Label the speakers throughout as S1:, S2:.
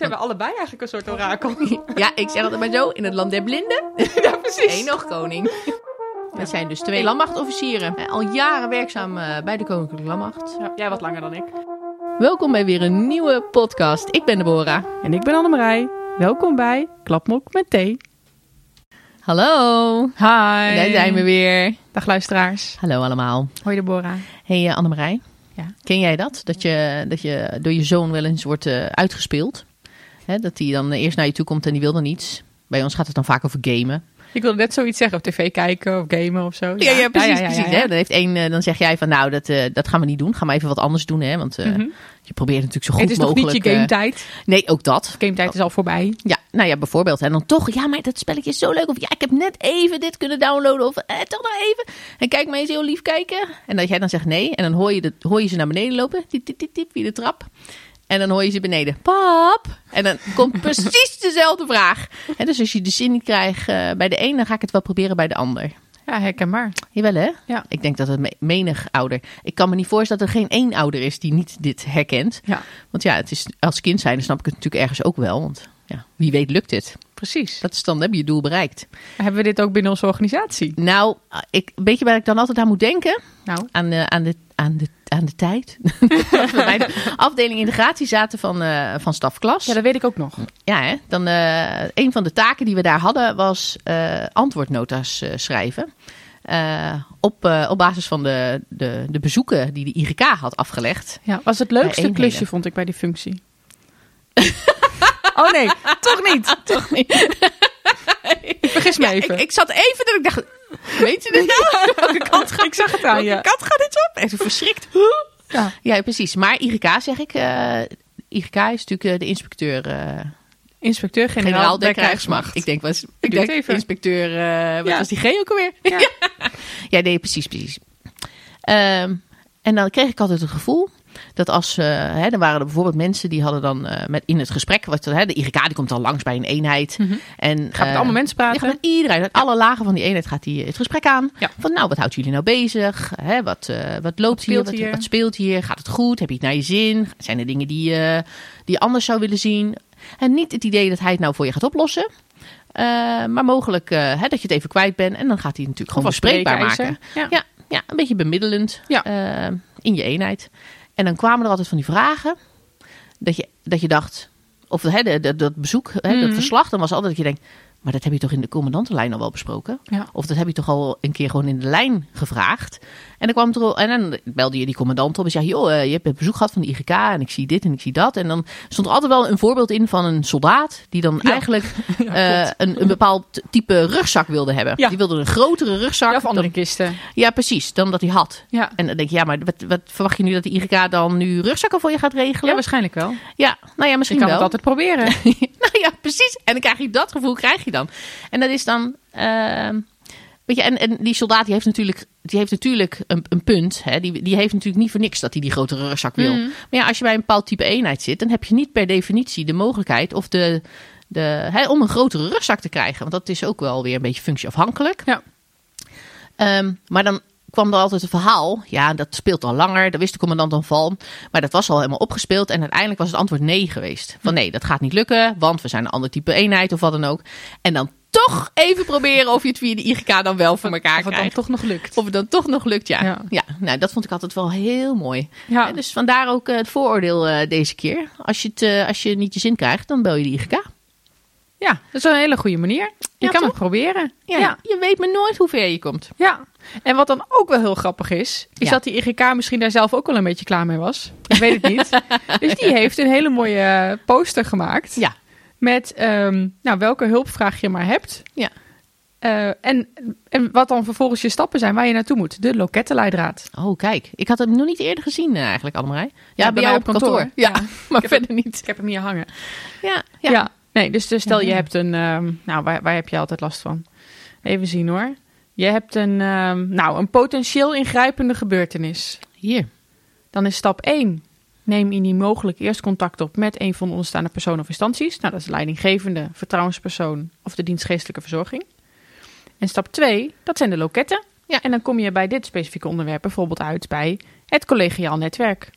S1: Zijn we allebei eigenlijk een soort orakel?
S2: Ja, ik zeg altijd maar zo, in het land der blinden.
S1: ja, precies.
S2: Eén nog koning. We zijn dus twee landmachtofficieren. eh, Al jaren werkzaam eh, bij de Koninklijke Landmacht.
S1: Ja, jij wat langer dan ik.
S2: Welkom bij weer een nieuwe podcast. Ik ben Deborah.
S1: En ik ben Annemarij. Welkom bij Klapmok met thee.
S2: Hallo.
S1: Hi.
S2: Daar zijn we weer.
S1: Dag luisteraars.
S2: Hallo allemaal.
S1: Hoi Deborah.
S2: Hey uh, Annemarij.
S1: Ja.
S2: Ken jij dat? Dat je, dat je door je zoon wel eens wordt uh, uitgespeeld? Hè, dat hij dan eerst naar je toe komt en die wil dan niets. Bij ons gaat het dan vaak over gamen.
S1: Ik wilde net zoiets zeggen, of tv kijken of gamen of zo.
S2: Ja, ja, ja precies. Ja, ja, precies hè? Dan, heeft één, uh, dan zeg jij van nou, dat, uh, dat gaan we niet doen. Ga maar even wat anders doen. Hè? Want uh, mm -hmm. je probeert natuurlijk zo goed
S1: mogelijk... Het is
S2: mogelijk,
S1: toch niet je game tijd?
S2: nee, ook dat.
S1: Game tijd is al voorbij.
S2: Ja, nou ja, bijvoorbeeld. En dan toch, ja, maar dat spelletje is zo leuk. Of ja, ik heb net even dit kunnen downloaden. Of eh, toch nog even. En kijk maar eens heel lief kijken. En dat jij dan zegt nee. En dan hoor je, de, hoor je ze naar beneden lopen. Tip, tip, tip, tip, via de trap. En dan hoor je ze beneden. Pap! En dan komt precies dezelfde vraag. En dus als je de zin niet krijgt uh, bij de een, dan ga ik het wel proberen bij de ander.
S1: Ja, herkenbaar.
S2: Jawel hè?
S1: Ja.
S2: Ik denk dat het me menig ouder... Ik kan me niet voorstellen dat er geen één ouder is die niet dit herkent.
S1: Ja.
S2: Want ja, het is, als kind zijn, dan snap ik het natuurlijk ergens ook wel. Want ja, wie weet lukt het.
S1: Precies.
S2: Dat is dan, heb je je doel bereikt.
S1: Hebben we dit ook binnen onze organisatie?
S2: Nou, ik, weet je waar ik dan altijd aan moet denken?
S1: Nou?
S2: Aan, de, aan, de, aan, de, aan de tijd. We bij de afdeling integratie zaten van, uh, van stafklas.
S1: Ja, dat weet ik ook nog.
S2: Ja, hè? Dan, uh, een van de taken die we daar hadden was uh, antwoordnota's schrijven. Op, op basis van de, de, de bezoeken die de IGK had afgelegd.
S1: Ja, was het leukste klusje, vond ik, bij die functie. oh nee, toch niet.
S2: toch niet.
S1: ik vergis me
S2: ja,
S1: even.
S2: Ik, ik zat even dat ik dacht, weet je dit nou? Welke kant gaat,
S1: ik zag het aan je.
S2: Welke kant gaat dit op? Even verschrikt.
S1: Ja.
S2: ja, precies. Maar IGK zeg ik. Uh, IGK is natuurlijk de inspecteur...
S1: Inspecteur-generaal
S2: Generaal
S1: der, Krijgsmacht.
S2: Ik denk, was, ik
S1: ik
S2: denk
S1: even.
S2: inspecteur, uh, wat
S1: Ja.
S2: was die G ook alweer?
S1: Ja.
S2: ja, nee, precies, precies. Um, en dan kreeg ik altijd het gevoel dat als, uh, hè, dan waren er bijvoorbeeld mensen die hadden dan uh, met in het gesprek, wat, hè, de IGK die komt dan langs bij een eenheid.
S1: Mhm.
S2: En,
S1: Gaat met allemaal mensen praten?
S2: Met iedereen, uit alle lagen van die eenheid gaat hij het gesprek aan.
S1: Ja.
S2: Van nou, wat houdt jullie nou bezig? Hè, wat, wat loopt
S1: Wat
S2: hier? Wat,
S1: hier?
S2: wat speelt hier? Gaat het goed? Heb je het naar je zin? Zijn er dingen die, die je anders zou willen zien? En niet het idee dat hij het nou voor je gaat oplossen. Uh, maar mogelijk uh, hè, dat je het even kwijt bent. En dan gaat hij natuurlijk gewoon bespreekbaar maken.
S1: Ja.
S2: Ja, ja, een beetje bemiddelend
S1: Ja.
S2: uh, in je eenheid. En dan kwamen er altijd van die vragen. Dat je, dat je dacht, of hè, de, de, dat bezoek, hè,
S1: Mhm.
S2: dat verslag, dan was altijd dat je denkt. Maar dat heb je toch in de commandantenlijn al wel besproken?
S1: Ja.
S2: Of dat heb je toch al een keer gewoon in de lijn gevraagd? En dan kwam het er al, en dan belde je die commandant op en zei: Joh, uh, je hebt een bezoek gehad van de IGK en ik zie dit en ik zie dat. En dan stond er altijd wel een voorbeeld in van een soldaat die dan
S1: Ja.
S2: eigenlijk
S1: Ja,
S2: uh, een, een bepaald type rugzak wilde hebben.
S1: Ja.
S2: Die wilde een grotere rugzak.
S1: Ja, of andere
S2: dan,
S1: kisten.
S2: ja, precies, dan dat hij had.
S1: Ja.
S2: En dan denk je, ja, maar wat, wat verwacht je nu dat de IGK dan nu rugzakken voor je gaat
S1: ja,
S2: regelen?
S1: waarschijnlijk wel.
S2: Ja, nou ja,
S1: Je
S2: misschien
S1: kan
S2: wel.
S1: het altijd proberen.
S2: nou ja, precies. En dan krijg je dat gevoel, krijg je dan. En dat is dan, uh, weet je, en, en die soldaat die heeft natuurlijk, die heeft natuurlijk een, een punt. Hè? Die, die heeft natuurlijk niet voor niks dat hij die grotere rugzak wil.
S1: Mhm.
S2: Maar ja, als je bij een bepaald type eenheid zit, dan heb je niet per definitie de mogelijkheid of de, de, hè, om een grotere rugzak te krijgen. Want dat is ook wel weer een beetje functieafhankelijk.
S1: Ja.
S2: Um, maar dan kwam er altijd een verhaal. Ja, dat speelt al langer. Daar wist de commandant dan van. Maar dat was al helemaal opgespeeld. En uiteindelijk was het antwoord nee geweest. Van nee, dat gaat niet lukken. Want we zijn een ander type eenheid of wat dan ook. En dan toch even proberen of je het via de IGK dan wel voor elkaar
S1: Of het
S2: krijgt.
S1: dan toch nog lukt.
S2: Of het dan toch nog lukt, ja.
S1: Ja.
S2: ja. nou, dat vond ik altijd wel heel mooi.
S1: Ja.
S2: Dus vandaar ook uh, het vooroordeel uh, deze keer. Als je, het, uh, als je niet je zin krijgt, dan bel je de IGK.
S1: Ja, dat is een hele goede manier. Je
S2: Ja,
S1: kan
S2: toch?
S1: het proberen.
S2: Ja,
S1: ja.
S2: Je weet maar nooit hoe ver je komt.
S1: Ja, en wat dan ook wel heel grappig is, is
S2: Ja.
S1: dat die IGK misschien daar zelf ook wel een beetje klaar mee was. Ik weet het niet. dus die heeft een hele mooie eh, poster gemaakt
S2: Ja.
S1: met um, nou, welke hulpvraag je maar hebt.
S2: Ja.
S1: Uh, en, en wat dan vervolgens je stappen zijn waar je naartoe moet. De lokettenleidraad.
S2: Oh, kijk. Ik had hem nog niet eerder gezien uh, eigenlijk, Annemarij. Ja,
S1: Ja,
S2: bij
S1: bij
S2: jou op kantoor.
S1: kantoor.
S2: Ja, maar verder niet.
S1: Ik heb hem hier hangen.
S2: Ja,
S1: Ja.
S2: ja.
S1: Nee, dus, dus stel
S2: Ja.
S1: je hebt een... Um, nou, waar, waar heb je altijd last van? Even zien hoor. Je hebt een, um, nou, een potentieel ingrijpende gebeurtenis.
S2: Hier.
S1: Dan is stap 1. Neem indien mogelijk eerst contact op met een van de onderstaande personen of instanties. Nou, dat is de leidinggevende, vertrouwenspersoon of de dienstgeestelijke verzorging. En stap 2, dat zijn de loketten.
S2: Ja.
S1: En dan kom je bij dit specifieke onderwerp bijvoorbeeld uit bij het collegiaal netwerk.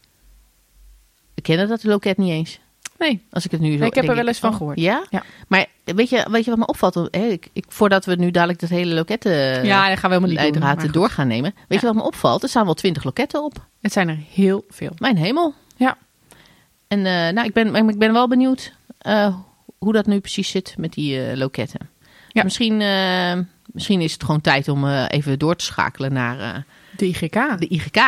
S2: We kennen dat loket niet eens.
S1: Nee.
S2: Als ik het nu zo
S1: Nee, ik heb er wel eens van
S2: oh,
S1: gehoord.
S2: Ja?
S1: Ja.
S2: Maar weet je, weet je wat me opvalt? Hè, ik, ik, voordat we nu dadelijk dat hele loketten
S1: ja, dat gaan we helemaal niet doen.
S2: door gaan nemen. Weet je wat me opvalt? Er staan wel twintig loketten op.
S1: Het zijn er heel veel.
S2: Mijn hemel.
S1: Ja.
S2: En eh, nou, ik ben, ik ben wel benieuwd eh, hoe dat nu precies zit met die eh, loketten.
S1: Ja.
S2: Misschien, misschien is het gewoon tijd om even door te schakelen naar
S1: De IGK.
S2: de IGK.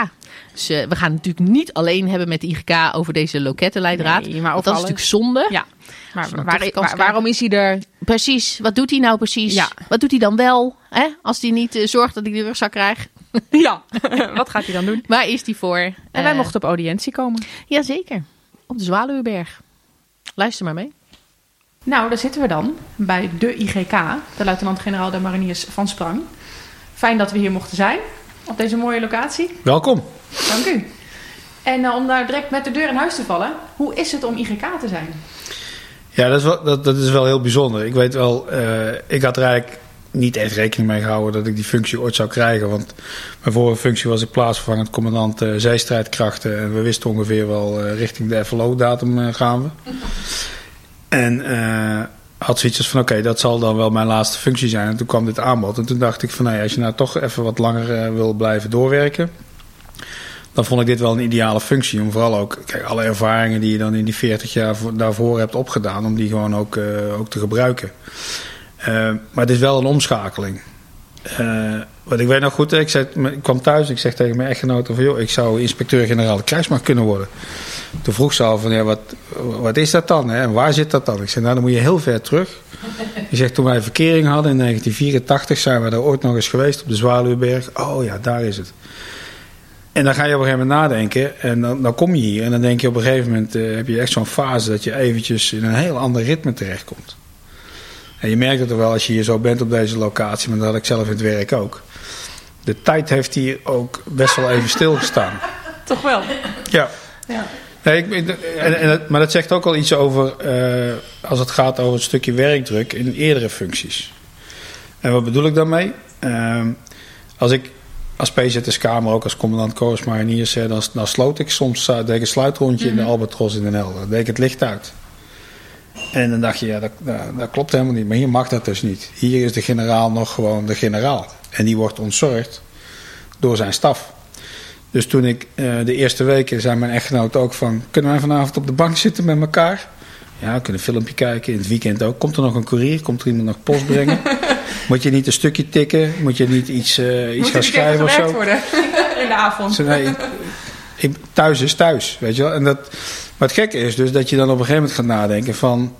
S2: Dus we gaan het natuurlijk niet alleen hebben met de IGK over deze lokettenleidraad.
S1: Nee, maar
S2: dat is
S1: alles.
S2: natuurlijk zonde.
S1: Ja. Maar waar- waar- waarom is hij er?
S2: Precies, wat doet hij nou precies?
S1: Ja.
S2: Wat doet hij dan wel? Hè? Als hij niet eh, zorgt dat hij de rugzak krijgt.
S1: Ja. Wat gaat hij dan doen?
S2: Waar is hij voor?
S1: En wij
S2: Eh,
S1: mochten op audiëntie komen.
S2: Jazeker, op de Zwaluwenberg. Luister maar mee.
S1: Nou, daar zitten we dan bij de IGK, de luitenant-generaal der mariniers van Sprang. Fijn dat we hier mochten zijn op deze mooie locatie.
S3: Welkom.
S1: Dank u. En eh, om daar direct met de deur in huis te vallen, hoe is het om IGK te zijn?
S3: Ja, dat is wel, dat, dat is wel heel bijzonder. Ik weet wel, eh, ik had er eigenlijk niet echt rekening mee gehouden dat ik die functie ooit zou krijgen. Want mijn vorige functie was ik plaatsvervangend commandant eh, zeestrijdkrachten. En we wisten ongeveer wel richting de FLO-datum gaan we. En had zoiets van oké, dat zal dan wel mijn laatste functie zijn. En toen kwam dit aanbod. En toen dacht ik van nou ja, als je nou toch even wat langer eh, wil blijven doorwerken. Dan vond ik dit wel een ideale functie. Om vooral ook kijk, alle ervaringen die je dan in die 40 jaar voor- daarvoor hebt opgedaan. Om die gewoon ook, eh, ook te gebruiken. Eh, maar het is wel een omschakeling. Eh, wat ik weet nog goed, ik, zei, ik kwam thuis ik zeg tegen mijn echtgenote van... joh, ik zou inspecteur-generaal krijgsmacht kunnen worden. Toen vroeg ze al van, ja, wat, wat is dat dan? Hè? En waar zit dat dan? Ik zei, nou, dan moet je heel ver terug. Ik zeg, toen wij verkering hadden in 1984... zijn we daar ooit nog eens geweest op de Zwaluwberg. Oh ja, daar is het. En dan ga je op een gegeven moment nadenken en dan, dan kom je hier. En dan denk je op een gegeven moment, eh, heb je echt zo'n fase dat je eventjes in een heel ander ritme terechtkomt. En je merkt het er wel als je hier zo bent op deze locatie, maar dat had ik zelf in het werk ook. De tijd heeft hier ook best wel even stilgestaan.
S1: Toch wel?
S3: Ja.
S1: Ja.
S3: Nee, ik, en, en, maar dat zegt ook wel iets over, eh, als het gaat over het stukje werkdruk in eerdere functies. En wat bedoel ik daarmee? Ehm, als ik als PZS-kamer, ook als commandant Korps Mariniers, hè, dan, dan sloot ik soms uh, deed ik een sluitrondje in de Albatros in Den Helder. Dan deed ik het licht uit. En dan dacht je, ja, dat, dat, dat klopt helemaal niet. Maar hier mag dat dus niet. Hier is de generaal nog gewoon de generaal. En die wordt ontzorgd door zijn staf. Dus toen ik eh, de eerste weken zei mijn echtgenoot ook van... kunnen wij vanavond op de bank zitten met elkaar? Ja, we kunnen een filmpje kijken. In het weekend ook. Komt er nog een courier? Komt er iemand nog post brengen? Moet je niet een stukje tikken? Moet je niet iets, eh, iets
S1: Moet
S3: gaan schrijven of zo?
S1: worden in de avond.
S3: Nee, ik- ik- thuis is thuis, weet je wel. En dat, maar het gekke is dus dat je dan op een gegeven moment gaat nadenken van...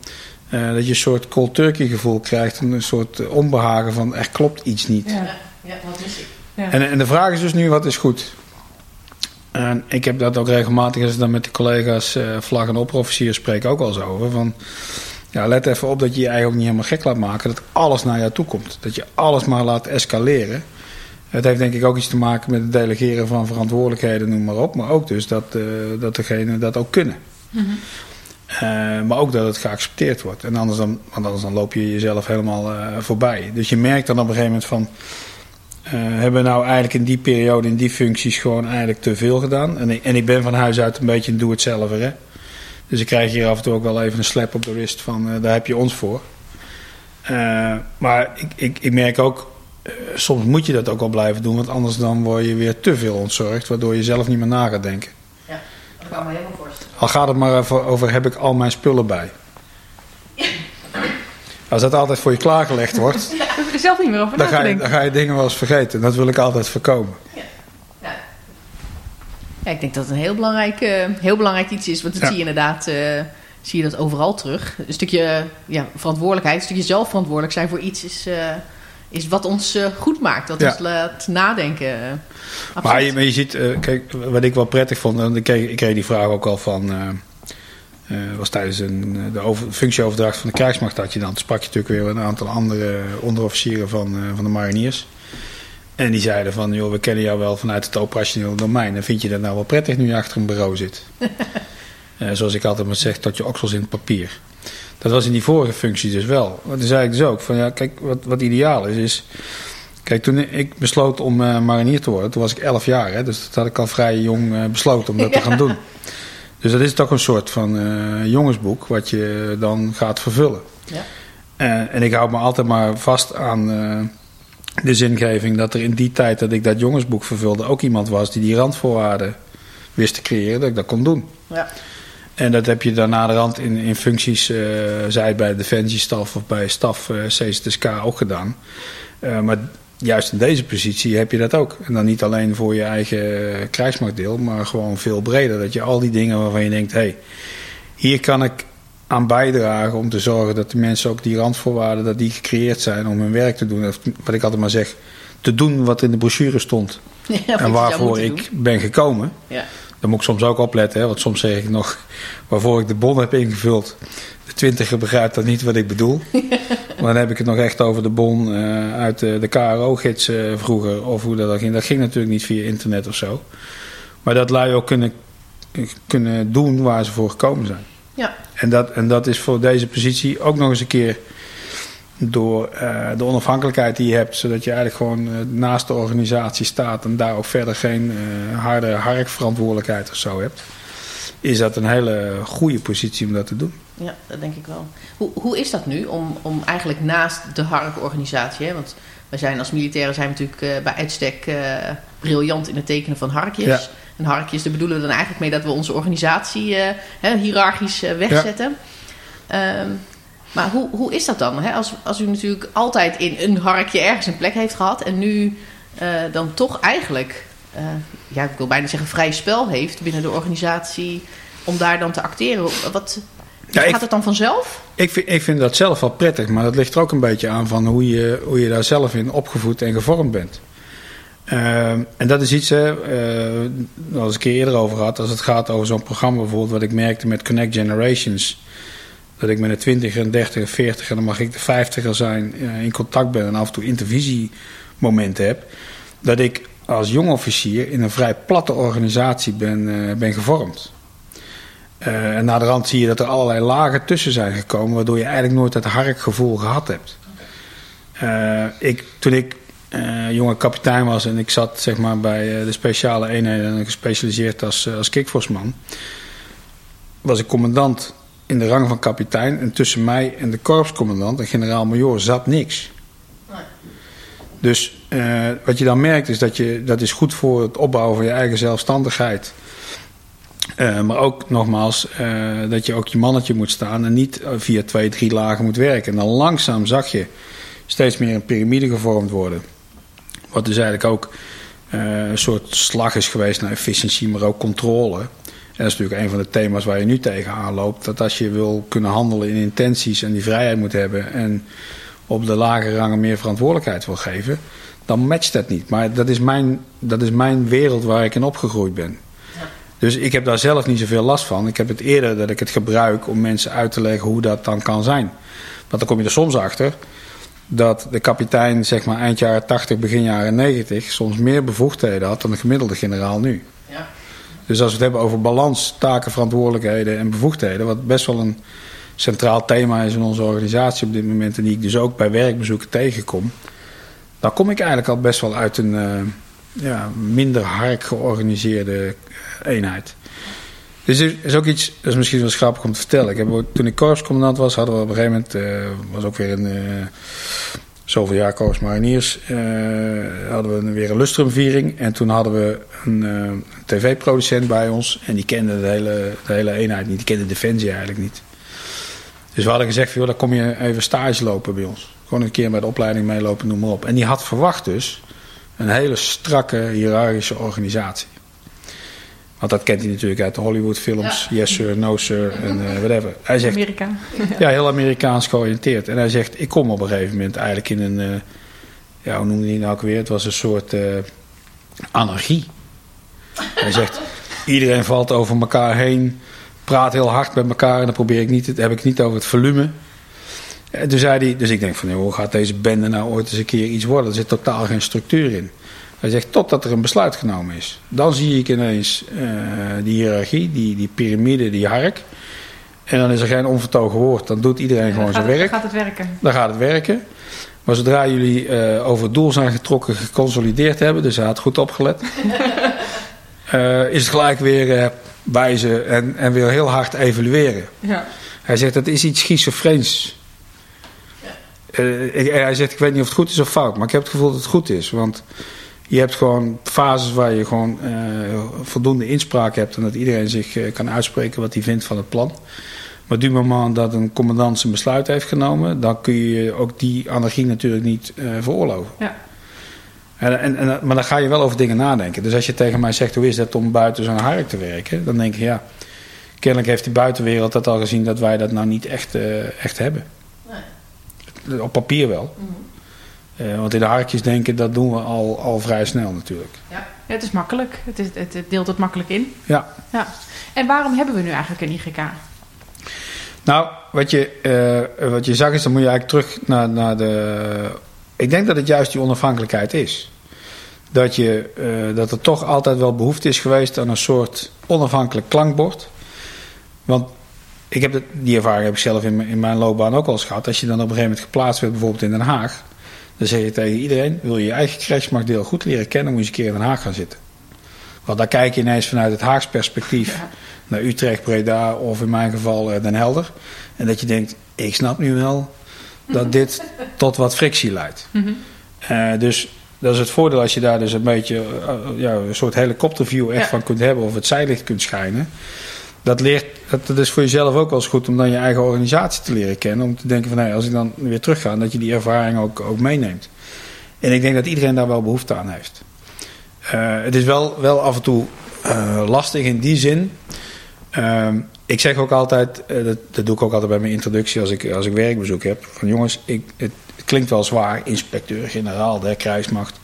S3: eh, dat je een soort cold turkey gevoel krijgt. Een soort eh, onbehagen van er klopt iets niet.
S1: Ja.
S2: Ja, wat is ik?
S1: Ja.
S3: En, en de vraag is dus nu, wat is goed? En ik heb dat ook regelmatig, als ik dan met de collega's eh vlag- en opperofficieren spreek, ook wel eens over. Van, ja, let even op dat je je eigenlijk ook niet helemaal gek laat maken. Dat alles naar jou toe komt. Dat je alles maar laat escaleren. Het heeft denk ik ook iets te maken met het delegeren van verantwoordelijkheden, noem maar op. Maar ook dus dat, eh dat degenen dat ook kunnen. Eh, maar ook dat het geaccepteerd wordt. En anders dan, want anders dan loop je jezelf helemaal voorbij. Dus je merkt dan op een gegeven moment van... eh, hebben we nou eigenlijk in die periode, in die functies... gewoon eigenlijk te veel gedaan. En ik, en ik ben van huis uit een beetje een doe-het-zelver. hè. Dus ik krijg hier af en toe ook wel even een slap op de wrist van... eh, daar heb je ons voor. Eh, maar ik, ik, ik merk ook... soms moet je dat ook wel blijven doen... want anders dan word je weer te veel ontzorgd... waardoor je zelf niet meer na gaat denken.
S2: Ja, dat kan me helemaal voorstellen.
S3: Al gaat het maar over heb ik al mijn spullen bij. Als dat altijd voor je klaargelegd wordt,
S1: er zelf niet meer over
S3: dan ga, je, dan ga je dingen wel eens vergeten. Dat wil ik altijd voorkomen.
S2: Ja. ja, ik denk dat het een heel belangrijk, eh, heel belangrijk iets is. Want dat
S3: Ja.
S2: zie je inderdaad eh, zie je dat overal terug. Een stukje ja, verantwoordelijkheid, een stukje zelfverantwoordelijk zijn voor iets is, eh, is wat ons goed maakt.
S3: Ja.
S2: ons laat nadenken.
S3: Maar je, maar je ziet, kijk, wat ik wel prettig vond, en ik kreeg, ik kreeg die vraag ook al van, eh, was tijdens een, eh, de over, functieoverdracht van de krijgsmacht had je dan, sprak je natuurlijk weer een aantal andere onderofficieren van, eh, van de mariniers. En die zeiden van, joh, we kennen jou wel vanuit het operationele domein. En vind je dat nou wel prettig nu je achter een bureau zit? Zoals ik altijd maar zeg, tot je oksels in het papier. Dat was in die vorige functie dus wel. Toen zei ik dus ook van, ja, kijk, wat, wat ideaal is, is... Kijk, toen ik besloot om marinier te worden, toen was ik 11 jaar. Hè, dus dat had ik al vrij jong besloten om dat te gaan doen. Dus dat is toch een soort van eh, jongensboek wat je dan gaat vervullen.
S2: Ja.
S3: En, en ik hou me altijd maar vast aan eh, de zingeving dat er in die tijd dat ik dat jongensboek vervulde ook iemand was die die randvoorwaarden wist te creëren, dat ik dat kon doen.
S2: Ja.
S3: En dat heb je dan naderhand in, in functies, eh zij bij Defensiestaf of bij staf eh CCTSK ook gedaan. Eh, maar juist in deze positie heb je dat ook. En dan niet alleen voor je eigen eh, krijgsmachtdeel, maar gewoon veel breder. Dat je al die dingen waarvan je denkt, hé, hey, hier kan ik aan bijdragen om te zorgen dat de mensen ook die randvoorwaarden, dat die gecreëerd zijn om hun werk te doen. Of, wat ik altijd maar zeg, te doen wat in de brochure stond.
S2: Ja,
S3: en waarvoor ik
S2: doen.
S3: ben gekomen.
S2: Ja.
S3: Dan moet ik soms ook opletten, hè, want soms zeg ik nog waarvoor ik de bon heb ingevuld. De twintiger begrijpt dat niet wat ik bedoel. maar dan heb ik het nog echt over de bon eh, uit de, de KRO-gids eh, vroeger. Of hoe dat ging. Dat ging natuurlijk niet via internet of zo. Maar dat lui ook kunnen, kunnen doen waar ze voor gekomen zijn.
S2: Ja.
S3: En dat, en dat is voor deze positie ook nog eens een keer door eh, de onafhankelijkheid die je hebt, zodat je eigenlijk gewoon naast de organisatie staat en daar ook verder geen eh, harde harkverantwoordelijkheid of zo hebt, is dat een hele goede positie om dat te doen.
S2: Ja, dat denk ik wel. Hoe, hoe is dat nu om, om eigenlijk naast de harkorganisatie, hè? want wij zijn als militairen zijn we natuurlijk eh, bij uitstek eh, briljant in het tekenen van harkjes.
S3: Ja.
S2: En harkjes, daar bedoelen we dan eigenlijk mee dat we onze organisatie hè, hiërarchisch wegzetten. Ehm, maar hoe, hoe is dat dan? Hè? Als, als u natuurlijk altijd in een harkje ergens een plek heeft gehad en nu dan toch eigenlijk, ja, ik wil bijna zeggen, vrij spel heeft binnen de organisatie om daar dan te acteren. Wat,
S3: Ja,
S2: gaat
S3: ik-
S2: het dan vanzelf?
S3: Ik vind, ik vind dat zelf wel prettig, maar dat ligt er ook een beetje aan van hoe je, hoe je daar zelf in opgevoed en gevormd bent. Ehm, en dat is iets, hè, eh, daar was ik een keer eerder over gehad, als het gaat over zo'n programma bijvoorbeeld, wat ik merkte met Connect Generations. Dat ik met een 20 en 30 en 40 en dan mag ik de 50er zijn, eh, in contact ben en af en toe intervisiemomenten heb. Dat ik als jong officier in een vrij platte organisatie ben, eh, ben gevormd. Eh, en na de rand zie je dat er allerlei lagen tussen zijn gekomen, waardoor je eigenlijk nooit het harkgevoel gehad hebt. Eh, ik, toen ik eh, jonge kapitein was en ik zat zeg maar, bij de speciale eenheden en gespecialiseerd als, als kickforceman, was ik commandant in de rang van kapitein. En tussen mij en de korpscommandant en generaal-majoor zat niks. Dus wat je dan merkt is dat je, dat is goed voor het opbouwen van je eigen zelfstandigheid. Eh, maar ook nogmaals, eh, dat je ook je mannetje moet staan en niet eh, via twee, drie lagen moet werken. En dan langzaam zag je steeds meer een piramide gevormd worden. Wat dus eigenlijk ook een soort slag is geweest naar efficiëntie, maar ook controle. En dat is natuurlijk een van de thema's waar je nu tegenaan loopt. Dat als je wil kunnen handelen in intenties en die vrijheid moet hebben en op de lage rangen meer verantwoordelijkheid wil geven, dan matcht dat niet. Maar dat is mijn, dat is mijn wereld waar ik in opgegroeid ben. Dus ik heb daar zelf niet zoveel last van. Ik heb het eerder dat ik het gebruik om mensen uit te leggen hoe dat dan kan zijn. Want dan kom je er soms achter dat de kapitein, zeg maar eind jaren 80, begin jaren 90, soms meer bevoegdheden had dan de gemiddelde generaal nu.
S2: Ja.
S3: Dus als we het hebben over balans, taken, verantwoordelijkheden en bevoegdheden, wat best wel een centraal thema is in onze organisatie op dit moment, en die ik dus ook bij werkbezoeken tegenkom, dan kom ik eigenlijk al best wel uit een eh, ja, minder hard georganiseerde eenheid. Dus er is ook iets, dat is misschien wel grappig om te vertellen. Ik heb toen ik korpscommandant was, hadden we op een gegeven moment, eh, was ook weer een eh, zoveel jaar korps mariniers, eh, hadden we weer een lustrumviering. En toen hadden we een tv-producent bij ons en die kende de hele, de hele eenheid niet. Die kende Defensie eigenlijk niet. Dus we hadden gezegd, joh, dan kom je even stage lopen bij ons. Gewoon een keer bij de opleiding meelopen, noem maar op. En die had verwacht dus een hele strakke hiërarchische organisatie. Want dat kent hij natuurlijk uit de Hollywood-films. Yes sir, no sir en eh, whatever. Hij zegt,
S1: Amerika.
S3: ja, heel Amerikaans georiënteerd. En hij zegt, ik kom op een gegeven moment eigenlijk in een... eh, ja, hoe noemde hij nou ook weer? Het was een soort eh, anarchie. Hij zegt, iedereen valt over elkaar heen. Praat heel hard met elkaar. En dan probeer ik niet, het heb ik niet over het volume. En toen zei hij, dus ik denk van, joh, hoe gaat deze bende nou ooit eens een keer iets worden? Er zit totaal geen structuur in. Hij zegt, totdat er een besluit genomen is. Dan zie ik ineens eh, die hiërarchie, die, die piramide, die hark. En dan is er geen onvertogen woord. Dan doet iedereen gewoon
S1: Dan
S3: zijn werk.
S1: gaat het werken.
S3: Dan gaat het werken. Maar zodra jullie eh, over het doel zijn getrokken, geconsolideerd hebben, dus hij had goed opgelet, eh, is het gelijk weer eh, wijzen en, en wil heel hard evalueren.
S1: Ja.
S3: Hij zegt dat is iets schizofreens. Eh, hij zegt ik weet niet of het goed is of fout, maar ik heb het gevoel dat het goed is. Want je hebt gewoon fases waar je gewoon eh, voldoende inspraak hebt en dat iedereen zich eh, kan uitspreken wat hij vindt van het plan. Maar du moment dat een commandant zijn besluit heeft genomen, dan kun je ook die anarchie natuurlijk niet veroorloven.
S1: Ja.
S3: En, en, en, maar dan ga je wel over dingen nadenken. Dus als je tegen mij zegt, hoe is dat om buiten zo'n hark te werken? Dan denk ik, ja, kennelijk heeft de buitenwereld dat al gezien dat wij dat nou niet echt, echt hebben. Op papier wel. Eh, want in de harkjes denken, dat doen we al, al vrij snel natuurlijk.
S1: Ja, het is makkelijk. Het, is, het, het deelt het makkelijk in.
S3: Ja.
S1: Ja. En waarom hebben we nu eigenlijk een IGK?
S3: Nou, wat je, eh, wat je zag is, dan moet je eigenlijk terug naar, naar de... Ik denk dat het juist die onafhankelijkheid is. Dat, je, eh, dat er toch altijd wel behoefte is geweest aan een soort onafhankelijk klankbord. Want ik heb dat, die ervaring heb ik zelf in, mijn- in mijn loopbaan ook al eens gehad. Als je dan op een gegeven moment geplaatst werd, bijvoorbeeld in Den Haag... dan zeg je tegen iedereen, wil je je eigen krijgsmachtdeel goed leren kennen... moet je eens een keer in Den Haag gaan zitten. Want dan kijk je ineens vanuit het Haags perspectief
S1: Ja.
S3: naar Utrecht, Breda of in mijn geval eh, Den Helder. En dat je denkt, ik snap nu wel dat dit tot wat frictie leidt.
S1: Mhm.
S3: Eh, dus dat is het voordeel als je daar dus een beetje eh, ja, een soort helikopterview echt
S1: Ja.
S3: van kunt hebben of het zijlicht kunt schijnen. Dat, leert, dat, is voor jezelf ook wel eens goed om dan je eigen organisatie te leren kennen. Om te denken van hey, als ik dan weer terug ga, dat je die ervaring ook, ook meeneemt. En ik denk dat iedereen daar wel behoefte aan heeft. Eh, het is wel, wel af en toe eh, lastig in die zin. Ehm, ik zeg ook altijd, eh, dat, dat doe ik ook altijd bij mijn introductie als ik, als ik werkbezoek heb. Van jongens, ik, het, het klinkt wel zwaar, inspecteur-generaal der krijgsmacht.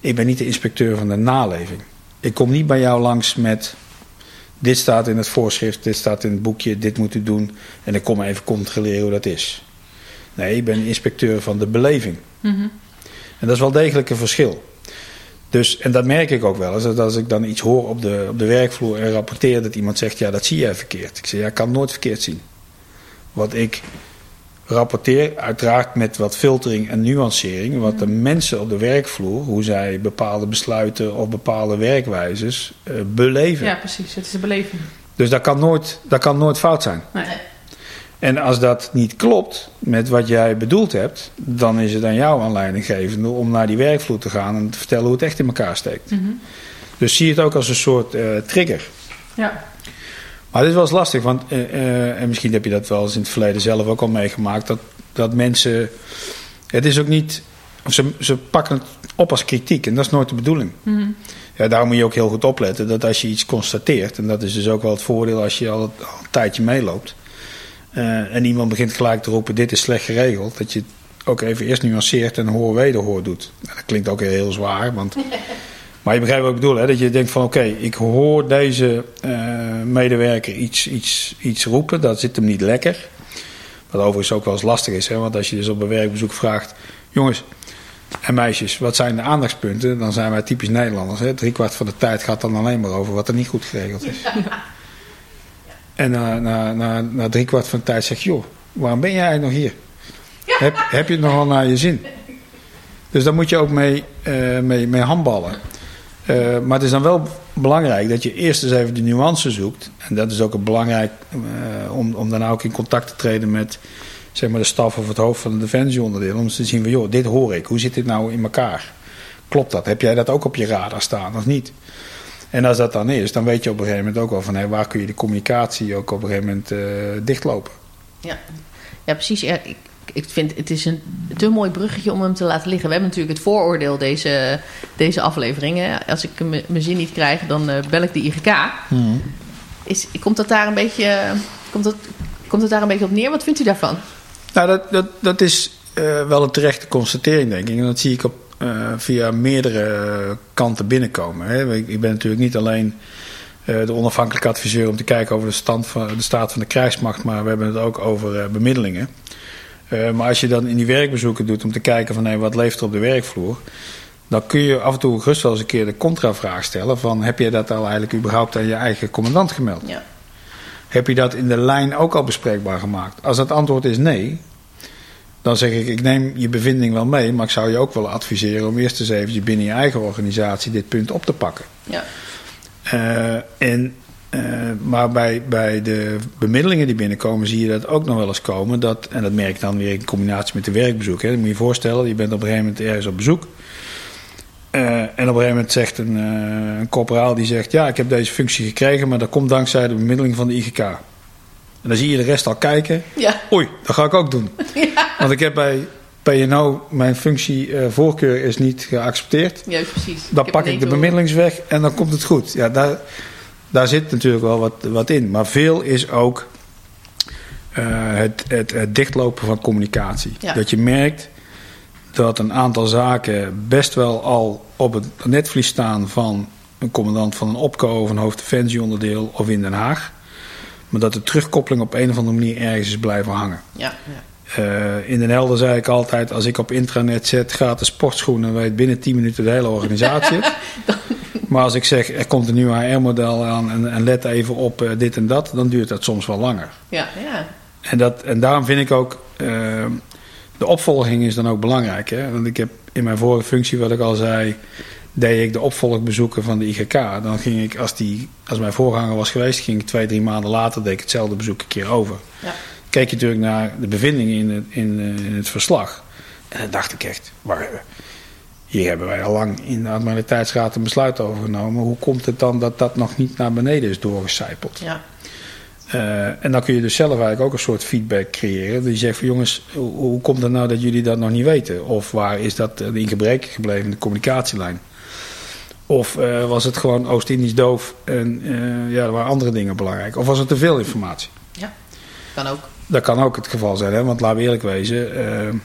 S3: Ik ben niet de inspecteur van de naleving. Ik kom niet bij jou langs met, dit staat in het voorschrift, dit staat in het boekje, dit moet u doen. En ik kom even controleren hoe dat is. Nee, ik ben inspecteur van de beleving.
S1: Mhm.
S3: En dat is wel degelijk een verschil. Dus, en dat merk ik ook wel eens. Dat als ik dan iets hoor op de, op de werkvloer en rapporteer dat iemand zegt: Ja, dat zie jij verkeerd. Ik zeg: Ja, ik kan het nooit verkeerd zien. Wat ik rapporteer, uiteraard met wat filtering en nuancering. Wat de mensen op de werkvloer, hoe zij bepaalde besluiten of bepaalde werkwijzes eh, beleven.
S1: ja, precies. Het is de beleving.
S3: Dus dat kan, nooit, dat kan nooit fout zijn.
S1: Nee.
S3: En als dat niet klopt met wat jij bedoeld hebt, dan is het aan jou aanleidinggevende om naar die werkvloer te gaan en te vertellen hoe het echt in elkaar steekt.
S1: Mhm.
S3: Dus zie het ook als een soort eh, trigger.
S1: Ja.
S3: Maar dit is wel eens lastig, want eh, eh, en misschien heb je dat wel eens in het verleden zelf ook al meegemaakt, dat, dat mensen. Het is ook niet. Of ze, ze pakken het op als kritiek en dat is nooit de bedoeling.
S1: Mhm.
S3: Ja, daarom moet je ook heel goed opletten dat als je iets constateert, en dat is dus ook wel het voordeel als je al, al een tijdje meeloopt, eh, en iemand begint gelijk te roepen: dit is slecht geregeld, dat je het ook even eerst nuanceert en hoor wederhoor doet. Nou, dat klinkt ook heel zwaar, want. Maar je begrijpt wat ik bedoel, hè? dat je denkt van oké, ik hoor deze eh, medewerker iets, iets, iets roepen, dat zit hem niet lekker. Wat overigens ook wel eens lastig is, hè? want als je dus op een werkbezoek vraagt, jongens en meisjes, wat zijn de aandachtspunten? Dan zijn wij typisch Nederlanders. Hè? Drie kwart van de tijd gaat dan alleen maar over wat er niet goed geregeld is. En na, na, na, na drie kwart van de tijd zeg je, joh, waarom ben jij eigenlijk nog hier? Heb, heb je het nog wel naar je zin? Dus daar moet je ook mee, eh, mee, mee handballen. Eh, maar het is dan wel belangrijk dat je eerst eens even de nuance zoekt. En dat is ook belangrijk eh, om, om dan ook in contact te treden met zeg maar, de staf of het hoofd van de defensieonderdeel. Om te zien van, joh, dit hoor ik. Hoe zit dit nou in elkaar? Klopt dat? Heb jij dat ook op je radar staan of niet? En als dat dan is, dan weet je op een gegeven moment ook wel van... Hé, waar kun je de communicatie ook op een gegeven moment eh, dichtlopen.
S2: Ja, ja precies. Ik vind het is een te mooi bruggetje om hem te laten liggen. We hebben natuurlijk het vooroordeel deze, deze aflevering. Hè. Als ik mijn zin niet krijg, dan eh, bel ik de IGK. Is, komt, dat daar een beetje, komt, dat, komt het daar een beetje op neer? Wat vindt u daarvan?
S3: Nou, dat, dat, dat is eh, wel een terechte constatering, denk ik. En dat zie ik op, eh, via meerdere kanten binnenkomen. Hè. Ik, ik ben natuurlijk niet alleen de onafhankelijke adviseur om te kijken over de, stand van, de staat van de krijgsmacht, maar we hebben het ook over bemiddelingen. Eh, maar als je dan in die werkbezoeken doet om te kijken van hey, wat leeft er op de werkvloer, dan kun je af en toe gerust wel eens een keer de contravraag stellen van heb je dat al eigenlijk überhaupt aan je eigen commandant gemeld?
S2: Ja.
S3: Heb je dat in de lijn ook al bespreekbaar gemaakt? Als het antwoord is nee, dan zeg ik: ik neem je bevinding wel mee, maar ik zou je ook wel adviseren om eerst eens even binnen je eigen organisatie dit punt op te pakken.
S2: Ja.
S3: Eh, en Eh, maar bij, bij de bemiddelingen die binnenkomen zie je dat ook nog wel eens komen. Dat, en dat merk ik dan weer in combinatie met de werkbezoek. Hè. Dan moet je je voorstellen, je bent op een gegeven moment ergens op bezoek. Eh, en op een gegeven moment zegt een, uh, een corporaal die zegt... ja, ik heb deze functie gekregen, maar dat komt dankzij de bemiddeling van de IGK. En dan zie je de rest al kijken.
S2: Ja.
S3: Oei, dat ga ik ook doen. Want ik heb bij PNO, mijn functie voorkeur is niet geaccepteerd.
S2: Juist, precies.
S3: Dan pak ik de bemiddelingsweg en dan komt het goed. Ja, daar, daar zit natuurlijk wel wat, wat in. Maar veel is ook uh, het, het, het, dichtlopen van communicatie.
S2: Ja.
S3: Dat je merkt dat een aantal zaken best wel al op het netvlies staan van een commandant van een opco of een hoofddefensieonderdeel of in Den Haag. Maar dat de terugkoppeling op een of andere manier ergens is blijven hangen.
S2: Ja, ja.
S3: Uh, in Den Helder zei ik altijd, als ik op intranet zet gratis sportschoenen, weet binnen 10 minuten de hele organisatie. maar als ik zeg, er komt een nieuw HR-model aan en, en, let even op uh, dit en dat, dan duurt dat soms wel langer.
S2: Ja, ja.
S3: En, dat, en daarom vind ik ook, uh, de opvolging is dan ook belangrijk. Hè? Want ik heb in mijn vorige functie, wat ik al zei, deed ik de opvolgbezoeken van de IGK. Dan ging ik, als, die, als mijn voorganger was geweest, ging ik twee, drie maanden later, deed ik hetzelfde bezoek een keer over.
S2: Ja.
S3: Keek je natuurlijk naar de bevindingen in het, in, in het verslag. En dan dacht ik echt, maar hier hebben wij al lang in de Admiraliteitsraad een besluit over genomen. Hoe komt het dan dat dat nog niet naar beneden is doorgecijpeld?
S2: Ja.
S3: Uh, en dan kun je dus zelf eigenlijk ook een soort feedback creëren. Dus je zegt van jongens, hoe, hoe, komt het nou dat jullie dat nog niet weten? Of waar is dat in gebrek gebleven, de communicatielijn? Of uh, was het gewoon Oost-Indisch doof en uh, ja, er waren andere dingen belangrijk? Of was er te veel informatie?
S2: Ja, kan ook.
S3: Dat kan ook het geval zijn, hè? want laten we eerlijk wezen.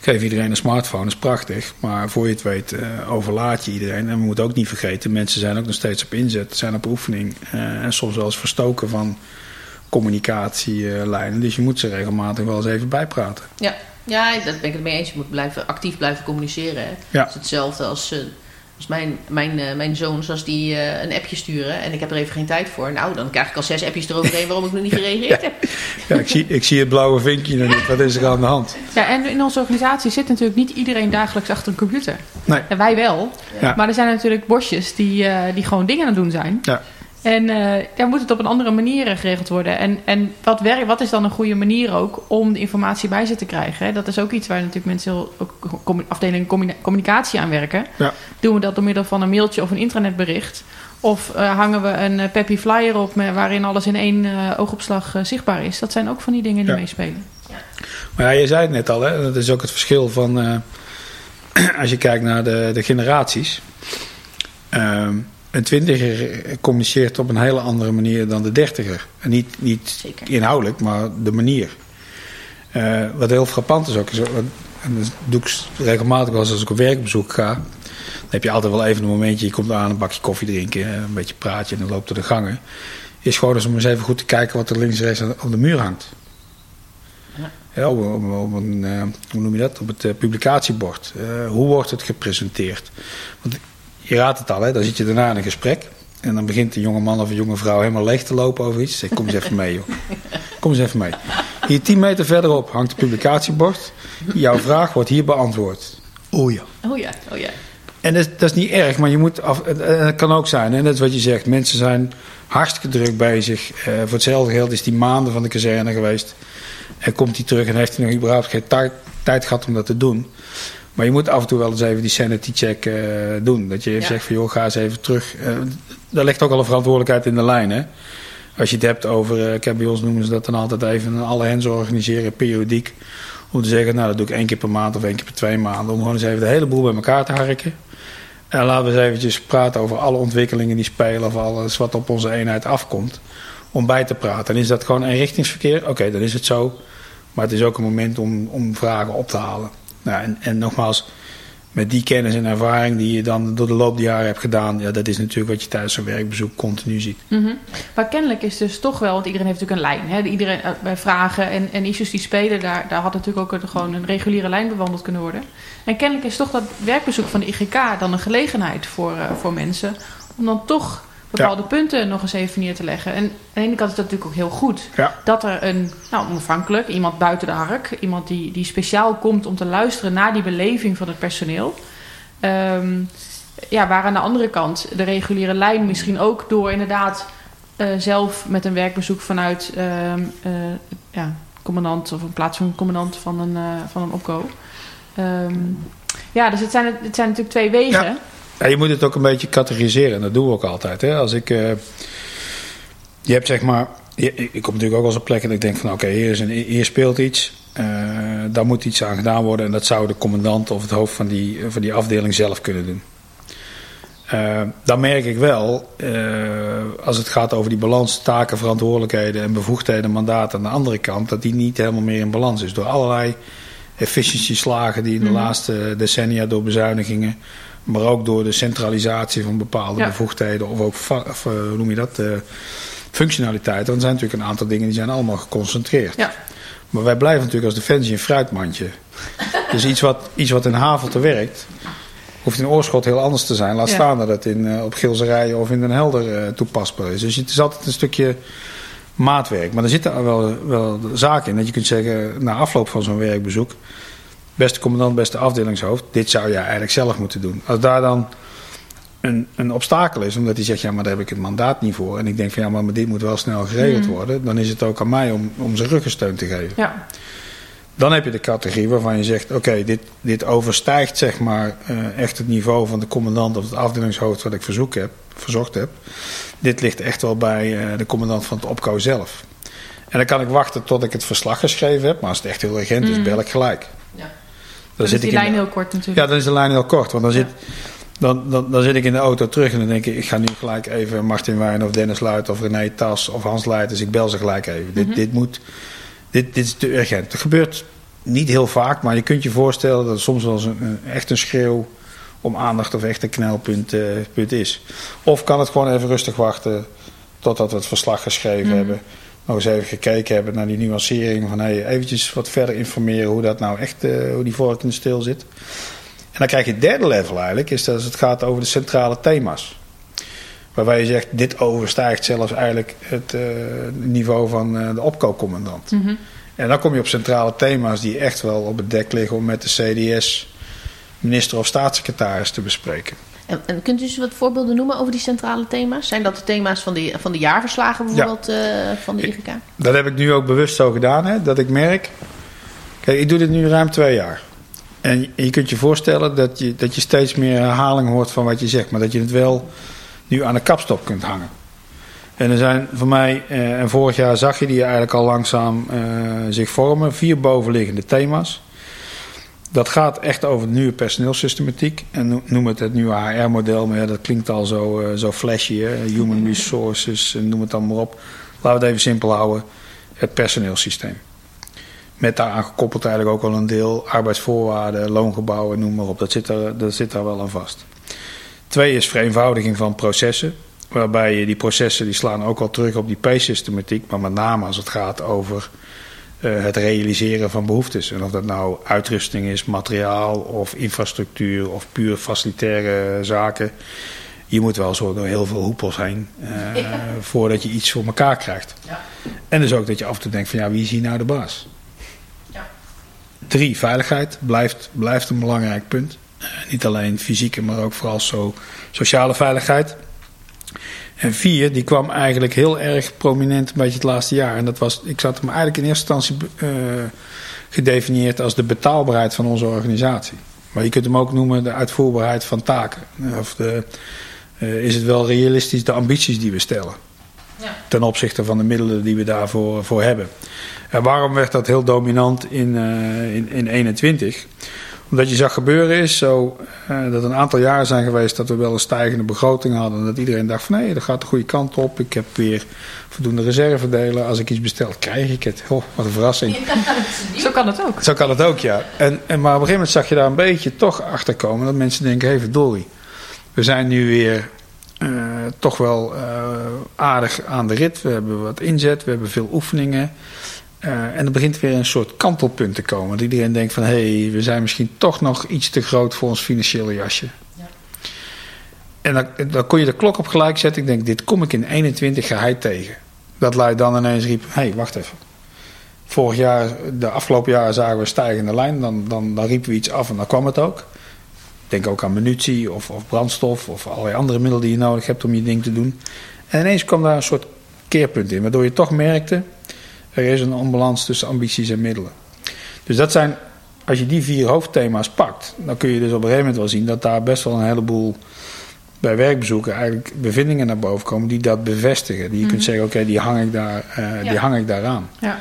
S3: Geef iedereen een smartphone, dat is prachtig. Maar voor je het weet, uh, overlaat je iedereen. En we moeten ook niet vergeten, mensen zijn ook nog steeds op inzet, zijn op oefening. Uh, en soms wel eens verstoken van communicatielijnen. Dus je moet ze regelmatig wel eens even bijpraten.
S2: Ja, ja dat ben ik het mee eens. Je moet blijven, actief blijven communiceren. Hè?
S3: Ja.
S2: Dat is hetzelfde als, uh, als mijn, mijn, mijn zoons, als die een appje sturen en ik heb er even geen tijd voor. Nou, dan krijg ik al zes appjes eroverheen waarom ik nog niet gereageerd heb.
S3: Ja, ik zie, ik zie het blauwe vinkje nog niet. Wat is er aan de hand?
S1: Ja, en in onze organisatie zit natuurlijk niet iedereen dagelijks achter een computer.
S3: Nee.
S1: En wij wel.
S3: Ja.
S1: Maar er zijn natuurlijk bosjes die, uh, die gewoon dingen aan het doen zijn.
S3: Ja.
S1: En uh, dan moet het op een andere manier geregeld worden. En, en wat, werkt, wat is dan een goede manier ook om de informatie bij ze te krijgen? Hè? Dat is ook iets waar natuurlijk mensen heel, ook afdeling communicatie aan werken.
S3: Ja.
S1: Doen we dat door middel van een mailtje of een intranetbericht? Of uh, hangen we een uh, peppy flyer op met, waarin alles in één oogopslag zichtbaar is? Dat zijn ook van die dingen die
S3: Ja.
S1: meespelen.
S3: Maar ja, je zei het net al, hè? dat is ook het verschil van als je kijkt naar de, de generaties. Um, een twintiger communiceert op een hele andere manier dan de dertiger. En niet, niet
S2: Zeker.
S3: inhoudelijk, maar de manier. Uh, wat heel frappant is ook, is, en dat doe ik regelmatig wel eens als ik op werkbezoek ga. Dan heb je altijd wel even een momentje, je komt aan een bakje koffie drinken, een beetje praatje en dan loopt door de gangen. Is gewoon eens om eens even goed te kijken wat er links en rechts op de muur hangt.
S2: Ja.
S3: Ja, op, op, op een, uh, hoe noem je dat? Op het uh, publicatiebord. Uh, hoe wordt het gepresenteerd? Want je raadt het al, hè? dan zit je daarna in een gesprek. En dan begint een jonge man of een jonge vrouw helemaal leeg te lopen over iets. Zeg, kom eens even mee, joh. Kom eens even mee. Hier tien meter verderop hangt het publicatiebord. Jouw vraag wordt hier beantwoord. Oh ja.
S2: Oh ja, oh ja.
S3: En dat, dat is niet erg, maar je moet af, het kan ook zijn, en dat is wat je zegt. Mensen zijn hartstikke druk bezig. Uh, voor hetzelfde geld is die maanden van de kazerne geweest. En komt hij terug en heeft hij nog überhaupt geen tijd gehad om dat te doen. Maar je moet af en toe wel eens even die sanity check uh, doen. Dat je even
S2: Ja.
S3: zegt van joh, ga eens even terug. Uh, daar ligt ook al een verantwoordelijkheid in de lijn. Hè? Als je het hebt over, uh, ik heb bij ons noemen ze dat dan altijd even een alle hens organiseren, periodiek. Om te zeggen, nou dat doe ik één keer per maand of één keer per twee maanden. Om gewoon eens even de hele boel bij elkaar te harken. En laten we eens eventjes praten over alle ontwikkelingen die spelen. Of alles wat op onze eenheid afkomt. Om bij te praten. En is dat gewoon eenrichtingsverkeer? Oké, okay, dan is het zo. Maar het is ook een moment om, om vragen op te halen. Nou, en, en nogmaals, met die kennis en ervaring die je dan door de loop der jaren hebt gedaan, ja, dat is natuurlijk wat je tijdens zo'n werkbezoek continu ziet.
S1: -hmm. Maar kennelijk is dus toch wel, want iedereen heeft natuurlijk een lijn. Hè? Iedereen, bij vragen en, en issues die spelen, daar, daar had natuurlijk ook gewoon een reguliere lijn bewandeld kunnen worden. En kennelijk is toch dat werkbezoek van de IGK dan een gelegenheid voor, uh, voor mensen om dan toch bepaalde ja. punten nog eens even neer te leggen. En aan de ene kant is dat natuurlijk ook heel goed.
S3: Ja.
S1: Dat er een, nou onafhankelijk, iemand buiten de hark, iemand die, die speciaal komt om te luisteren naar die beleving van het personeel. Um, ja, waar aan de andere kant de reguliere lijn misschien ook door inderdaad eh, zelf met een werkbezoek vanuit ehm, eh, ja, commandant of in plaats van een commandant van een, eh, van een opco. Ehm, ja, dus het zijn, het zijn natuurlijk twee wegen.
S3: Ja. Ja, je moet het ook een beetje categoriseren. En dat doen we ook altijd. Hè? Als ik, eh, je hebt zeg maar... je- ik kom natuurlijk ook als een plek en ik denk van... Oké, hier, is een- hier speelt iets. eh daar moet iets aan gedaan worden. En dat zou de commandant of het hoofd van die, van die afdeling zelf kunnen doen. Eh, dan merk ik wel, als het gaat over die balans, taken, verantwoordelijkheden en bevoegdheden, mandaten aan de andere kant, dat die niet helemaal meer in balans is. Door allerlei efficiëntieslagen die in de
S1: Mhm.
S3: laatste decennia door bezuinigingen, maar ook door de centralisatie van bepaalde
S1: Ja.
S3: bevoegdheden of ook, of, eh, hoe noem je dat, eh, functionaliteiten. Dan zijn natuurlijk een aantal dingen die zijn allemaal geconcentreerd.
S1: Ja.
S3: Maar wij blijven natuurlijk als Defensie een fruitmandje. dus iets wat, iets wat in Havelte werkt, hoeft in Oorschot heel anders te zijn. Laat
S1: Ja.
S3: staan dat het in, eh, op Gilserijen of in Den Helder toepasbaar is. Dus het is altijd een stukje maatwerk. Maar er zitten wel, wel zaken in dat je kunt zeggen, na afloop van zo'n werkbezoek, beste commandant, beste afdelingshoofd, dit zou jij eigenlijk zelf moeten doen. Als daar dan een, een obstakel is, omdat hij zegt, ja, maar daar heb ik het mandaat niet voor. En ik denk van, ja, maar dit moet wel snel geregeld
S1: Hmm.
S3: worden. Dan is het ook aan mij om, om zijn ruggensteun te geven.
S1: Ja.
S3: Dan heb je de categorie waarvan je zegt: oké, dit, dit overstijgt zeg maar eh, echt het niveau van de commandant of het afdelingshoofd wat ik verzoek heb, verzocht heb. Dit ligt echt wel bij eh, de commandant van het opco zelf. En dan kan ik wachten tot ik het verslag geschreven heb, maar als het echt heel urgent is,
S1: Mm.
S3: bel ik gelijk.
S2: Ja.
S3: Dan
S1: is
S3: zit
S1: die
S3: ik
S1: lijn
S3: de-
S1: heel kort natuurlijk.
S3: ja, dan is de lijn heel kort. Want dan,
S1: Ja.
S3: zit, dan, dan, dan zit ik in de auto terug en dan denk ik... ik ga nu gelijk even Martin Wijn of Dennis Luit of René Tas of Hans Leijters... ik bel ze gelijk even. dit,
S1: Mhm.
S3: dit, moet, dit, dit is te urgent. Het gebeurt niet heel vaak, maar je kunt je voorstellen... dat het soms wel eens een, een- echt een schreeuw om aandacht of echt een knelpunt eh, punt is. Of kan het gewoon even rustig wachten totdat we het verslag geschreven
S1: Mhm.
S3: hebben... nog eens even gekeken hebben naar die nuancering van... Hey, eventjes wat verder informeren hoe dat nou echt... eh, hoe die vork in de stil zit. En dan krijg je het derde level eigenlijk, is dat als het gaat over de centrale thema's. Waarbij je zegt, dit overstijgt zelfs eigenlijk het eh, niveau van eh, de opkoopcommandant.
S1: Mhm.
S3: En dan kom je op centrale thema's die echt wel op het dek liggen om met de CDS, minister of staatssecretaris te bespreken.
S2: En, en kunt u eens wat voorbeelden noemen over die centrale thema's? Zijn dat de thema's van de, van de jaarverslagen bijvoorbeeld eh, van de IGK?
S3: Dat heb ik nu ook bewust zo gedaan, hè, dat ik merk. Kijk, ik doe dit nu ruim twee jaar. En je- kunt je voorstellen dat je, dat je steeds meer herhaling hoort van wat je zegt, maar dat je het wel nu aan de kapstop kunt hangen. En er zijn voor mij, eh, en vorig jaar zag je die eigenlijk al langzaam eh, zich vormen, vier bovenliggende thema's. Dat gaat echt over de nieuwe personeelsystematiek. En no- noem het het nieuwe HR-model, maar ja, dat klinkt al zo, eh, zo flashy. Hè? Human resources, en noem het dan maar op. Laten we het even simpel houden. Het personeelssysteem. Met daaraan gekoppeld eigenlijk ook wel een deel arbeidsvoorwaarden, loongebouwen, noem maar op. Dat zit, er, dat zit daar wel aan vast. Twee is vereenvoudiging van processen. Waarbij die processen die slaan ook wel terug op die P-systematiek. Maar met name als het gaat over eh, het realiseren van behoeftes. En of dat nou uitrusting is, materiaal of infrastructuur of puur facilitaire zaken. Je moet wel zo door heel veel hoepels heen eh, voordat je iets voor elkaar krijgt.
S2: Ja.
S3: En dus ook dat je af en toe denkt van ja, wie is hier nou de baas?
S2: Ja.
S3: Drie, veiligheid blijft, blijft een belangrijk punt. Eh, niet alleen fysieke, maar ook vooral zo, sociale veiligheid. En vier, die kwam eigenlijk heel erg prominent een beetje het laatste jaar. En dat was, ik zat hem eigenlijk in eerste instantie eh, gedefinieerd als de betaalbaarheid van onze organisatie. Maar je kunt hem ook noemen de uitvoerbaarheid van taken. Of de, eh, is het wel realistisch de ambities die we stellen?
S2: Ja.
S3: Ten opzichte van de middelen die we daarvoor voor hebben. En waarom werd dat heel dominant in, eh, in, in 21? Omdat je zag gebeuren is zo eh, dat een aantal jaren zijn geweest dat we wel een stijgende begroting hadden. En dat iedereen dacht van nee, dat gaat de goede kant op. Ik heb weer voldoende reservedelen. Als ik iets bestel, krijg ik het. Oh, wat een verrassing.
S1: Zo kan het ook.
S3: Zo kan het ook, ja. En, en, maar op een gegeven moment zag je daar een beetje toch achter komen. Dat mensen denken, hé hey, verdorie. We zijn nu weer eh, toch wel eh, aardig aan de rit. We hebben wat inzet, we hebben veel oefeningen. Eh, en er begint weer een soort kantelpunt te komen. Dat iedereen denkt van, hé, hey, we zijn misschien toch nog iets te groot voor ons financiële jasje.
S2: Ja.
S3: En dan, dan kon je de klok op gelijk zetten. Ik denk, dit kom ik in 21 geheid tegen. Dat lui dan ineens riep, hé, hey, wacht even. Vorig jaar, de afgelopen jaren zagen we een stijgende lijn. Dan, dan, dan riepen we iets af en dan kwam het ook. Denk ook aan munitie of, of brandstof of allerlei andere middelen die je nodig hebt om je ding te doen. En ineens kwam daar een soort keerpunt in. Waardoor je toch merkte, er is een onbalans tussen ambities en middelen. Dus dat zijn, als je die vier hoofdthema's pakt, dan kun je dus op een gegeven moment wel zien dat daar best wel een heleboel bij werkbezoeken eigenlijk bevindingen naar boven komen die dat bevestigen. Die je kunt zeggen, oké, die hang ik daar, uh, die hang ik daar aan.
S1: Ja.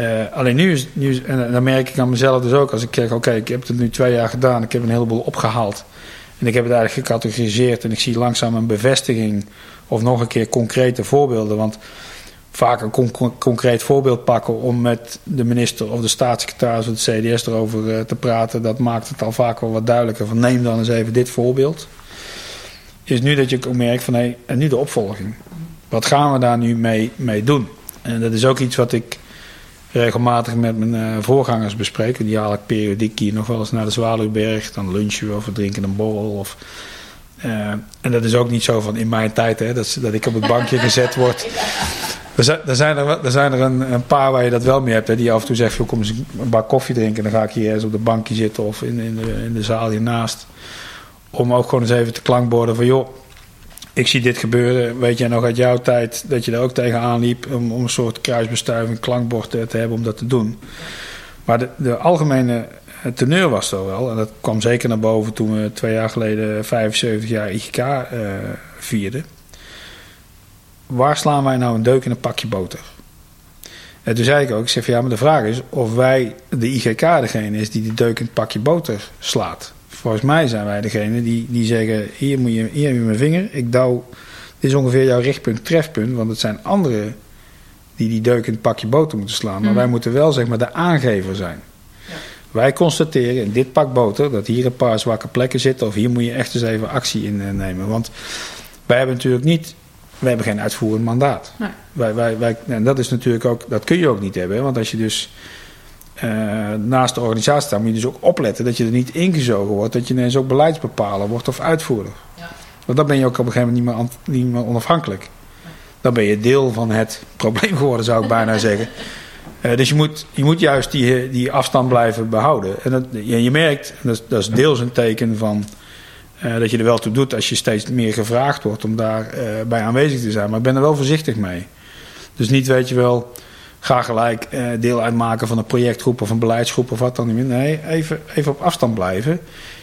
S3: Uh, alleen nu is, nu is, en dan merk ik aan mezelf dus ook, als ik kijk, oké, ik heb het nu twee jaar gedaan, ik heb een heleboel opgehaald. En ik heb het eigenlijk gecategoriseerd en ik zie langzaam een bevestiging of nog een keer concrete voorbeelden. Want vaak een con concreet voorbeeld pakken om met de minister of de staatssecretaris of de CDS erover uh, te praten, dat maakt het al vaak wel wat duidelijker. Van neem dan eens even dit voorbeeld. Is nu dat je ook merkt van hé, hey, en nu de opvolging. Wat gaan we daar nu mee, mee doen? En dat is ook iets wat ik regelmatig met mijn uh, voorgangers bespreek. Die haal ik periodiek hier nog wel eens naar de Zwaluwberg. Dan lunchen we of we drinken een borrel. Of, uh, en dat is ook niet zo van in mijn tijd hè, dat, dat ik op het bankje gezet word. Er zijn, er er, zijn er een, paar waar je dat wel mee hebt. Hè, die af en toe zegt, kom eens een bak koffie drinken. Dan ga ik hier eens op de bankje zitten of in, in, de, in de zaal hiernaast. Om ook gewoon eens even te klankborden van joh ik zie dit gebeuren. Weet jij nog uit jouw tijd dat je er ook tegenaan liep om, om een soort kruisbestuiving, klankbord te, te hebben om dat te doen. Maar de, de algemene teneur was er wel. En dat kwam zeker naar boven toen we twee jaar geleden 75 jaar IGK uh, vierden. Waar slaan wij nou een deuk in een pakje boter? En toen zei ik ook, ik zeg van ja, maar de vraag is of wij, de IGK, degene is die die deuk in het pakje boter slaat. Volgens mij zijn wij degene die, die zeggen: hier, moet je, hier heb je mijn vinger. Ik douw. Dit is ongeveer jouw richtpunt, trefpunt. Want het zijn anderen die die deuk in het pakje boter moeten slaan. Maar
S1: Mhm.
S3: wij moeten wel zeg maar de aangever zijn.
S1: Ja.
S3: Wij constateren in dit pak boter dat hier een paar zwakke plekken zitten. Of hier moet je echt eens even actie in eh, nemen. Want wij hebben natuurlijk niet. Wij hebben geen uitvoerend mandaat.
S1: Nee.
S3: Wij, wij, wij, en dat is natuurlijk ook. Dat kun je ook niet hebben. Want als je dus. Uh, naast de organisatie staat, moet je dus ook opletten dat je er niet ingezogen wordt, dat je ineens ook beleidsbepaler wordt of uitvoerder.
S2: Ja.
S3: Want dan ben je ook op een gegeven moment niet meer, niet meer onafhankelijk. Dan ben je deel van het probleem geworden, zou ik bijna zeggen. Uh, dus je moet, je moet juist die, die afstand blijven behouden. En dat, je, je merkt, dat, dat is deels een teken van uh, dat je er wel toe doet als je steeds meer gevraagd wordt om daarbij bij aanwezig te zijn. Maar ik ben er wel voorzichtig mee. Dus niet, weet je wel ga gelijk uh, deel uitmaken van een projectgroep of een beleidsgroep of wat dan niet meer. Nee, even, even op afstand blijven.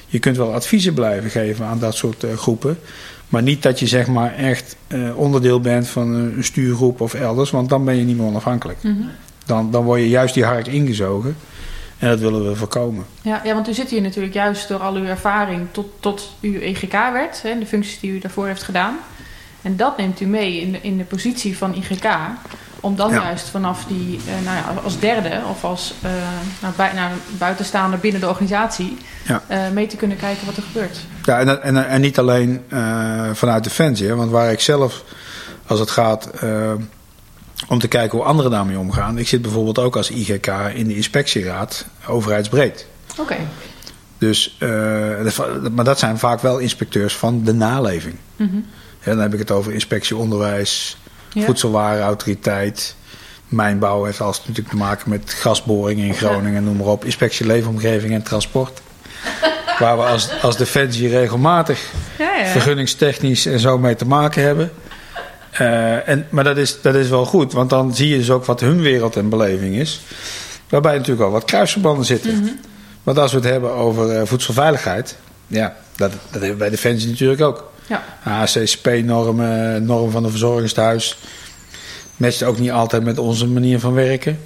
S3: Je kunt wel adviezen blijven geven aan dat soort groepen. Maar niet dat je zeg maar echt onderdeel bent van een stuurgroep of elders. Want dan ben je niet meer onafhankelijk.
S1: Mm -hmm.
S3: dan, dan word je juist die hark ingezogen. En dat willen we voorkomen.
S1: Ja, ja, want u zit hier natuurlijk juist door al uw ervaring tot, tot u EGK werd. Hè, de functies die u daarvoor heeft gedaan. En dat neemt u mee in de, in de positie van IGK om dan ja. juist vanaf die, uh, nou ja, als derde of als uh, nou, bij, nou, buitenstaander binnen de organisatie
S3: ja.
S1: uh, mee te kunnen kijken wat er gebeurt.
S3: Ja, en, en, en niet alleen vanuit Defensie, hè, want waar ik zelf, als het gaat om te kijken hoe anderen daarmee omgaan. Ik zit bijvoorbeeld ook als IGK in de inspectieraad overheidsbreed.
S1: Oké. Okay.
S3: Dus, maar dat zijn vaak wel inspecteurs van de naleving.
S1: Mm -hmm.
S3: Ja, dan heb ik het over inspectie onderwijs, ja. voedselwarenautoriteit. Mijnbouw heeft alles natuurlijk te maken met gasboringen in Groningen, ja. noem maar op. Inspectie leefomgeving en transport. Waar we als, als Defensie regelmatig
S1: ja, ja.
S3: vergunningstechnisch en zo mee te maken hebben. Uh, en, maar dat is, dat is wel goed, want dan zie je dus ook wat hun wereld en beleving is. Waarbij natuurlijk al wat kruisverbanden zitten.
S1: Mm -hmm.
S3: Want als we het hebben over uh, voedselveiligheid, ja, dat, dat hebben we bij Defensie natuurlijk ook.
S1: Ja.
S3: ACCP-normen, normen van een verzorgingstehuis. Matcht ook niet altijd met onze manier van werken.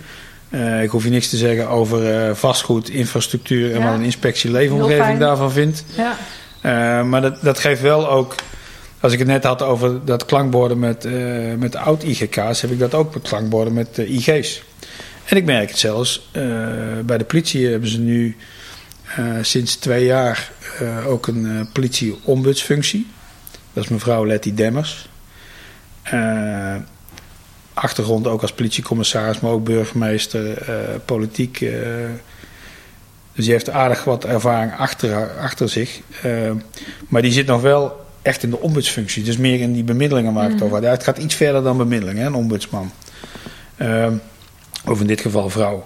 S3: Uh, ik hoef je niks te zeggen over vastgoed, infrastructuur en
S1: Ja.
S3: wat een inspectie leefomgeving daarvan vindt.
S1: Ja.
S3: Maar dat, dat geeft wel ook, als ik het net had over dat klankborden met, uh, met oud-IGK's, heb ik dat ook met klankborden met uh, IG's. En ik merk het zelfs, uh, bij de politie hebben ze nu sinds twee jaar ook een politie-ombudsfunctie. Dat is mevrouw Letty Demmers. Achtergrond ook als politiecommissaris, maar ook burgemeester, politiek. Dus die heeft aardig wat ervaring achter, achter zich. Maar die zit nog wel echt in de ombudsfunctie. Dus meer in die bemiddelingen waar ik het over had. Ja, het gaat iets verder dan bemiddeling, hè, een ombudsman. Uh, of in dit geval vrouw.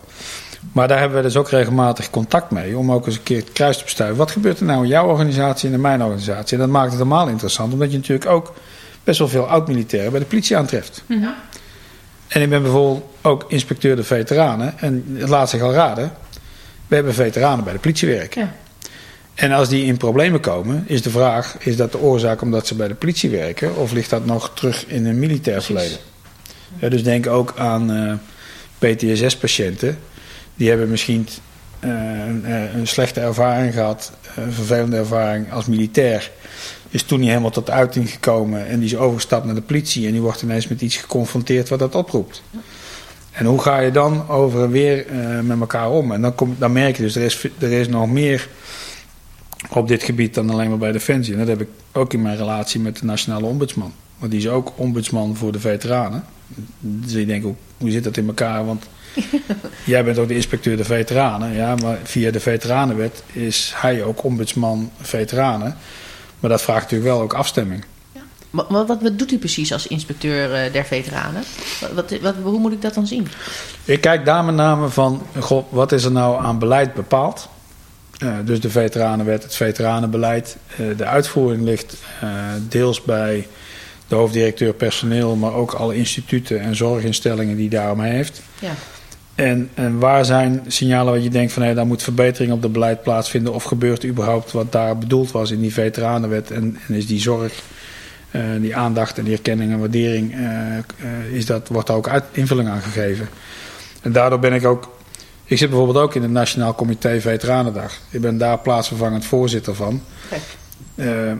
S3: Maar daar hebben we dus ook regelmatig contact mee. Om ook eens een keer het kruis te bestuiven. Wat gebeurt er nou in jouw organisatie en in mijn organisatie? En dat maakt het helemaal interessant. Omdat je natuurlijk ook best wel veel oud-militairen bij de politie aantreft.
S1: Mhm.
S3: En ik ben bijvoorbeeld ook inspecteur de veteranen. En het laat zich al raden. We hebben veteranen bij de politie werken.
S2: Ja.
S3: En als die in problemen komen, is de vraag: is dat de oorzaak omdat ze bij de politie werken? Of ligt dat nog terug in een militair
S2: Precies.
S3: verleden? Ja, dus denk ook aan eh, PTSS-patiënten. Die hebben misschien eh, een, eh, een slechte ervaring gehad, een vervelende ervaring als militair. Is toen niet helemaal tot uiting gekomen en die is overgestapt naar de politie. En die wordt ineens met iets geconfronteerd wat dat oproept. En hoe ga je dan over en weer met elkaar om? En dan, kom, dan merk je dus, er is, er is nog meer op dit gebied dan alleen maar bij Defensie. En dat heb ik ook in mijn relatie met de Nationale Ombudsman. Want die is ook ombudsman voor de veteranen. Dus ik denk, hoe, hoe zit dat in elkaar? Want jij bent ook de inspecteur de veteranen. Ja, maar via de veteranenwet is hij ook ombudsman veteranen. Maar dat vraagt natuurlijk wel ook afstemming.
S2: Wat, wat, wat doet u precies als inspecteur eh, der veteranen? Wat, wat, wat- hoe moet ik dat dan zien?
S3: Ik kijk daar met name van, goh, wat is er nou aan beleid bepaald? Eh, dus de veteranenwet, het veteranenbeleid. Eh, de uitvoering ligt eh, deels bij de hoofddirecteur personeel, maar ook alle instituten en zorginstellingen die daaromheen heeft.
S2: Ja.
S3: En, en waar zijn signalen waar je denkt van hé, daar moet verbetering op het beleid plaatsvinden? Of gebeurt überhaupt wat daar bedoeld was in die veteranenwet? En, en is die zorg, die aandacht en die erkenning en waardering, is dat, wordt daar ook uit, invulling aan gegeven? En daardoor ben ik ook. Ik zit bijvoorbeeld ook in het Nationaal Comité Veteranendag. Ik ben daar plaatsvervangend voorzitter van. Eh,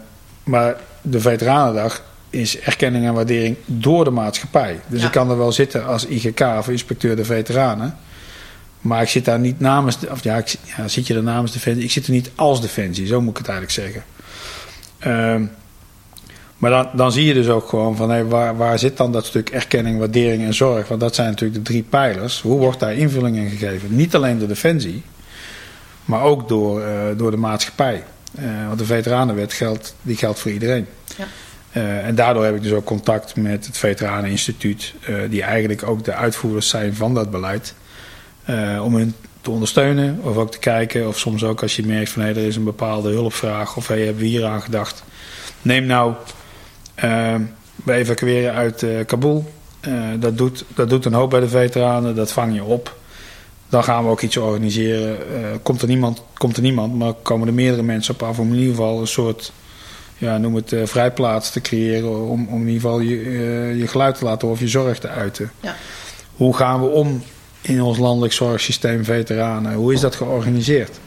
S3: maar de Veteranendag is erkenning en waardering door de maatschappij. Dus
S2: Ja.
S3: ik kan er wel zitten als IGK of inspecteur de veteranen. Maar ik zit daar niet namens, de- of ja, ik, ja, zit je er namens Defensie? Ik zit er niet als Defensie, zo moet ik het eigenlijk zeggen. Ehm, maar dan, dan zie je dus ook gewoon van hé, waar, waar zit dan dat stuk erkenning, waardering en zorg? Want dat zijn natuurlijk de drie pijlers. Hoe wordt daar invulling in gegeven? Niet alleen door Defensie, maar ook door, eh, door de maatschappij. Eh, want de veteranenwet geldt, die geldt voor iedereen.
S2: Ja.
S3: Eh, en daardoor heb ik dus ook contact met het Veteraneninstituut, die eigenlijk ook de uitvoerders zijn van dat beleid. Om hen te ondersteunen of ook te kijken, of soms ook als je merkt van hé, er is een bepaalde hulpvraag of hé, hebben we hier aan gedacht. Neem nou, we evacueren uit eh, Kabul. Eh, dat, doet, dat doet een hoop bij de veteranen, dat vang je op. Dan gaan we ook iets organiseren. Eh, komt, er niemand, komt er niemand, maar komen er meerdere mensen op af om in ieder geval een soort, ja, noem het eh, vrijplaats te creëren. Om, om in ieder geval je, eh, je geluid te laten of je zorg te uiten.
S2: Ja.
S3: Hoe gaan we om in ons landelijk zorgsysteem veteranen? Hoe is dat georganiseerd?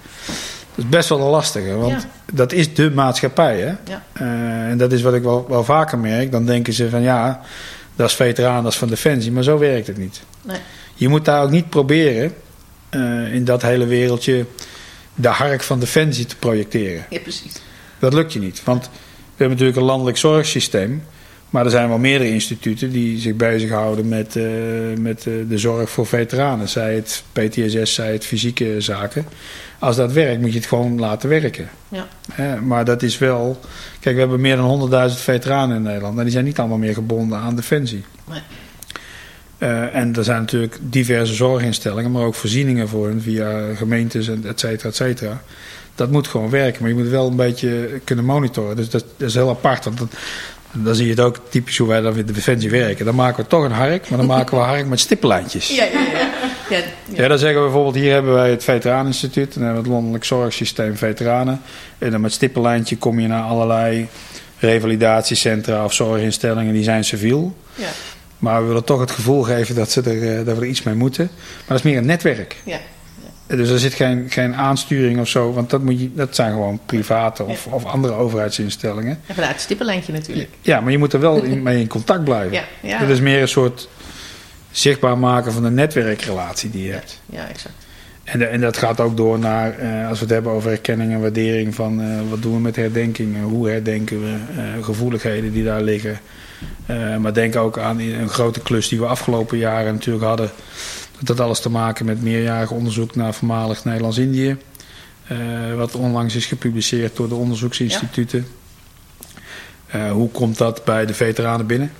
S3: Dat is best wel een lastige, want
S2: Ja.
S3: dat is de maatschappij. Hè?
S2: Ja.
S3: Eh, en dat is wat ik wel, wel vaker merk. Dan denken ze van ja, dat is veteraan, dat is van Defensie. Maar zo werkt het niet.
S2: Nee.
S3: Je moet daar ook niet proberen eh, in dat hele wereldje de hark van Defensie te projecteren.
S2: Ja, precies.
S3: Dat lukt je niet. Want we hebben natuurlijk een landelijk zorgsysteem. Maar er zijn wel meerdere instituten die zich bezighouden met, eh, met eh, de zorg voor veteranen. Zij het PTSS, zij het fysieke zaken. Als dat werkt, moet je het gewoon laten werken.
S2: Ja.
S3: Maar dat is wel. Kijk, we hebben meer dan 100.000 veteranen in Nederland. En die zijn niet allemaal meer gebonden aan defensie.
S2: Nee.
S3: Eh, en er zijn natuurlijk diverse zorginstellingen, maar ook voorzieningen voor hen via gemeentes en et cetera, et cetera. Dat moet gewoon werken, maar je moet wel een beetje kunnen monitoren. Dus dat, dat is heel apart. Want dan, dan zie je het ook typisch hoe wij dan in de defensie werken. Dan maken we toch een hark, maar dan maken we hark met stippenlijntjes.
S2: Ja, ja, ja. Ja, ja.
S3: Ja, dan zeggen we bijvoorbeeld, hier hebben wij het Veteraneninstituut. Dan hebben we het Landelijk Zorgsysteem Veteranen. En dan met stippenlijntje kom je naar allerlei revalidatiecentra of zorginstellingen. Die zijn civiel.
S2: ja.
S3: Maar we willen toch het gevoel geven dat, ze er, eh, dat we er iets mee moeten. Maar dat is meer een netwerk.
S2: ja.
S3: Dus er zit geen, geen aansturing of zo. Want dat, moet je, dat zijn gewoon private of, of andere overheidsinstellingen.
S2: En vanuit het stippenlijntje natuurlijk.
S3: Ja, maar je moet er wel in, mee in contact blijven.
S2: Ja, ja.
S3: Het is meer een soort zichtbaar maken van de netwerkrelatie die je hebt.
S2: Ja, exact.
S3: En, de- en dat gaat ook door naar, eh, als we het hebben over erkenning en waardering van eh, wat doen we met herdenkingen, hoe herdenken we, eh, gevoeligheden die daar liggen. Maar denk ook aan een grote klus die we afgelopen jaren natuurlijk hadden. Dat had alles te maken met meerjarig onderzoek naar voormalig Nederlands-Indië. wat onlangs is gepubliceerd door de onderzoeksinstituten. Hoe komt dat bij de veteranen binnen?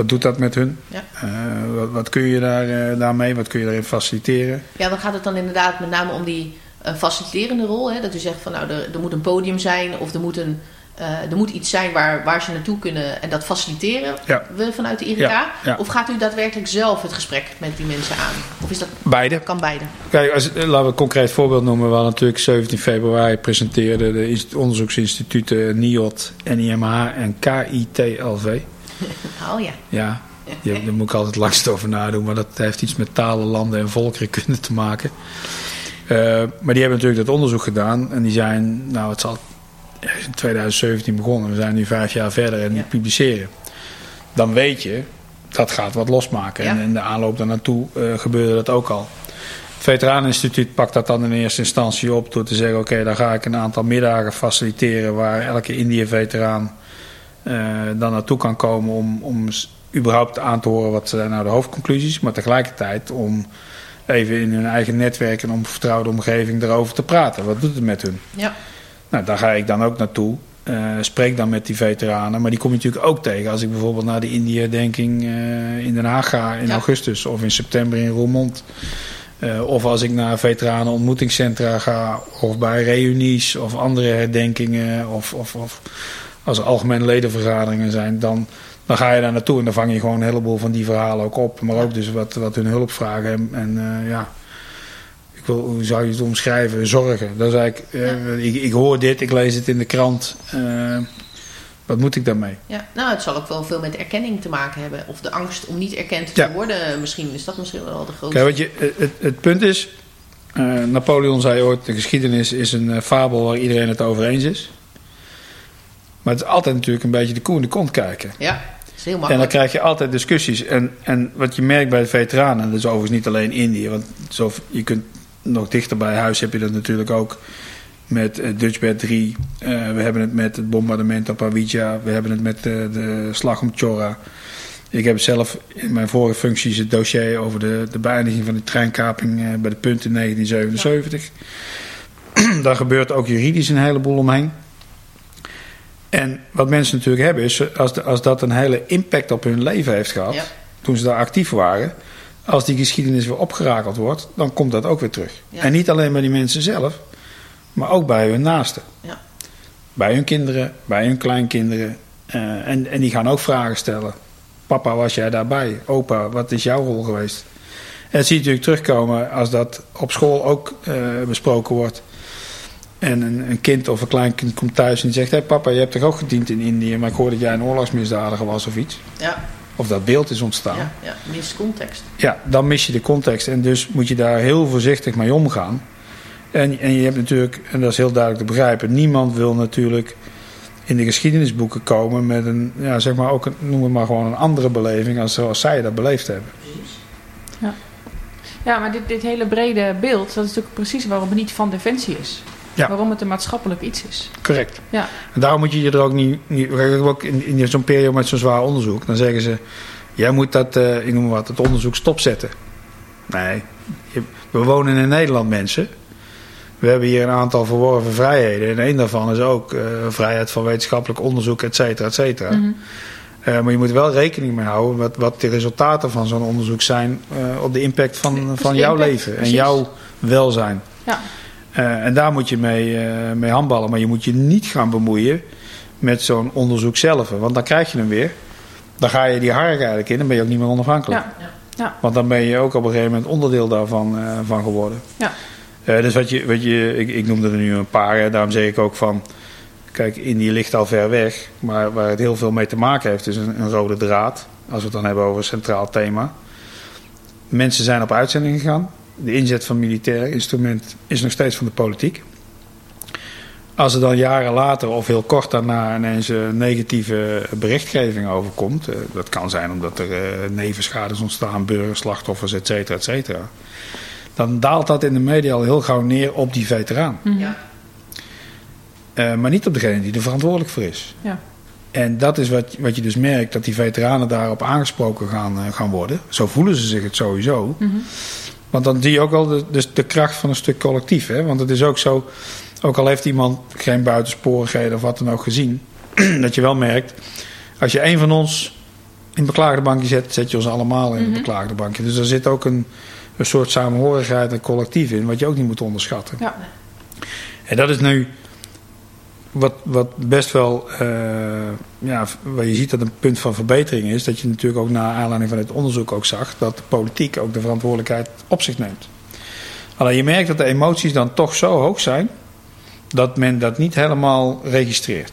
S3: Wat doet dat met hun?
S2: Ja.
S3: Eh, wat, wat kun je daar, eh, daarmee? Wat kun je daarin faciliteren?
S2: Ja, dan gaat het dan inderdaad met name om die eh, faciliterende rol. Hè? Dat u zegt van nou, er, er moet een podium zijn of er moet een, er moet iets zijn waar, waar ze naartoe kunnen en dat faciliteren
S3: Ja.
S2: we vanuit de IRK?
S3: Ja.
S2: Of gaat u daadwerkelijk zelf het gesprek met die mensen aan? Of is dat,
S3: Beide.
S2: kan beide?
S3: Kijk, als, laten we een concreet voorbeeld noemen. We hadden natuurlijk 17 februari presenteerden de inst- onderzoeksinstituten NIOT, NIMH en KITLV.
S2: Oh ja.
S3: Ja, je, daar moet ik altijd langst over nadoen, maar dat heeft iets met talen, landen en volkerenkunde te maken. Eh, maar die hebben natuurlijk dat onderzoek gedaan en die zijn, nou het zal in 2017 begonnen. We zijn nu vijf jaar verder en die publiceren. Dan weet je, dat gaat wat losmaken. En in de aanloop daarnaartoe eh gebeurde dat ook al. Het Veteraneninstituut pakt dat dan in eerste instantie op door te zeggen: Oké, dan ga ik een aantal middagen faciliteren waar elke Indië-veteraan dan naartoe kan komen om, om überhaupt aan te horen wat zijn nou de hoofdconclusies, maar tegelijkertijd om even in hun eigen netwerk en om vertrouwde omgeving erover te praten. Wat doet het met hun?
S2: Ja.
S3: Nou, daar ga ik dan ook naartoe. Eh, spreek dan met die veteranen. Maar die kom je natuurlijk ook tegen als ik bijvoorbeeld naar de India-denking eh, in Den Haag ga in
S2: Ja.
S3: augustus of in september in Roermond. Eh, of als ik naar veteranenontmoetingscentra ga of bij reunies of andere herdenkingen of, of, of als er algemene ledenvergaderingen zijn, dan, dan ga je daar naartoe en dan vang je gewoon een heleboel van die verhalen ook op. Maar ook dus wat, wat hun hulp vragen en, en eh, ja, ik wil, hoe zou je het omschrijven? Zorgen. Dat is eigenlijk, eh, ik, ik hoor dit, ik lees het in de krant. eh, wat moet ik daarmee?
S2: ja. Nou, het zal ook wel veel met erkenning te maken hebben. Of de angst om niet erkend
S3: Ja.
S2: te worden. Misschien is dat misschien wel de grootste.
S3: Kijk, wat je, het, het punt is, Napoleon zei ooit, de geschiedenis is een fabel waar iedereen het over eens is. Maar het is altijd natuurlijk een beetje de koe in de kont kijken.
S2: Ja, dat is heel
S3: En dan
S2: makkelijk.
S3: krijg je altijd discussies. En, en wat je merkt bij de veteranen, dat is overigens niet alleen Indië. Want zo, je kunt nog dichter bij huis heb je dat natuurlijk ook met eh, Dutchbed 3. Eh, we hebben het met het bombardement op Awidja. We hebben het met de, de slag om Chora. Ik heb zelf in mijn vorige functies het dossier over de, de beëindiging van de treinkaping eh, bij de punt in 1977. Daar gebeurt ook juridisch een heleboel omheen. En wat mensen natuurlijk hebben is, als, de- als dat een hele impact op hun leven heeft gehad,
S2: Ja.
S3: toen ze daar actief waren, als die geschiedenis weer opgerakeld wordt, dan komt dat ook weer terug.
S2: Ja.
S3: En niet alleen bij die mensen zelf, maar ook bij hun naasten.
S2: Ja.
S3: Bij hun kinderen, bij hun kleinkinderen. Eh, en, en die gaan ook vragen stellen. Papa, was jij daarbij? Opa, wat is jouw rol geweest? En dat zie je natuurlijk terugkomen als dat op school ook eh, besproken wordt. En een, een kind of een kleinkind komt thuis en die zegt: Hé papa, je hebt toch ook gediend in Indië, maar ik hoor dat jij een oorlogsmisdadiger was of iets.
S2: Ja,
S3: Of dat beeld is ontstaan.
S2: ja, ja. Minst context.
S3: Ja, dan mis je de context. En dus moet je daar heel voorzichtig mee omgaan. En, en je hebt natuurlijk, en dat is heel duidelijk te begrijpen, niemand wil natuurlijk in de geschiedenisboeken komen met een, ja, zeg maar ook, een, noem het maar gewoon een andere beleving als zoals zij dat beleefd hebben.
S1: Ja, maar dit, dit hele brede beeld, dat is natuurlijk precies waarom het niet van defensie is.
S3: Ja.
S1: Waarom het een maatschappelijk iets is.
S3: Correct.
S1: Ja.
S3: En daarom moet je je er ook niet, niet ook in, in zo'n periode met zo'n zwaar onderzoek, dan zeggen ze, jij moet dat, eh, ik noem maar wat, het onderzoek stopzetten. Nee, je- we wonen in Nederland mensen. We hebben hier een aantal verworven vrijheden. En een daarvan is ook eh, vrijheid van wetenschappelijk onderzoek, et cetera, et cetera.
S1: Mhm.
S3: Eh, maar je moet wel rekening mee houden wat, wat de resultaten van zo'n onderzoek zijn op de impact van, van jouw
S1: impact,
S3: leven en
S1: precies.
S3: jouw welzijn.
S1: Ja.
S3: Eh, en daar moet je mee, eh, mee handballen. Maar je moet je niet gaan bemoeien met zo'n onderzoek zelf. Want dan krijg je hem weer. Dan ga je die hark eigenlijk in. Dan ben je ook niet meer onafhankelijk.
S1: Ja.
S3: Want dan ben je ook op een gegeven moment onderdeel daarvan eh, van geworden.
S1: Ja.
S3: Eh, dus wat je, wat je, ik, ik noemde er nu een paar. Hè, daarom zeg ik ook van... Kijk, Indië ligt al ver weg. Maar waar het heel veel mee te maken heeft... is een, een rode draad. Als we het dan hebben over een centraal thema. Mensen zijn op uitzending gegaan. De inzet van militair instrument is nog steeds van de politiek. Als er dan jaren later of heel kort daarna ineens een negatieve berichtgeving overkomt, eh, dat kan zijn omdat er eh, nevenschades ontstaan, burgerslachtoffers, et cetera, et cetera. Dan daalt dat in de media al heel gauw neer op die veteraan.
S1: Mhm.
S2: Ja.
S3: Eh, maar niet op degene die er verantwoordelijk voor is.
S1: Ja.
S3: En dat is wat, wat je dus merkt, dat die veteranen daarop aangesproken gaan, gaan worden. Zo voelen ze zich het sowieso.
S1: Mhm.
S3: Want dan zie je ook wel de, dus de kracht van een stuk collectief. Hè? Want het is ook zo, ook al heeft iemand geen buitensporigheden of wat dan ook gezien, dat je wel merkt, als je een van ons in het beklaagde bankje zet, zet je ons allemaal in het
S1: Mhm.
S3: beklaagde bankje. Dus er zit ook een, een soort samenhorigheid en collectief in, wat je ook niet moet onderschatten.
S1: Ja.
S3: En dat is nu wat, wat best wel, eh, ja, waar je ziet dat een punt van verbetering is, dat je natuurlijk ook na aanleiding van het onderzoek ook zag dat de politiek ook de verantwoordelijkheid op zich neemt. Alleen je merkt dat de emoties dan toch zo hoog zijn dat men dat niet helemaal registreert.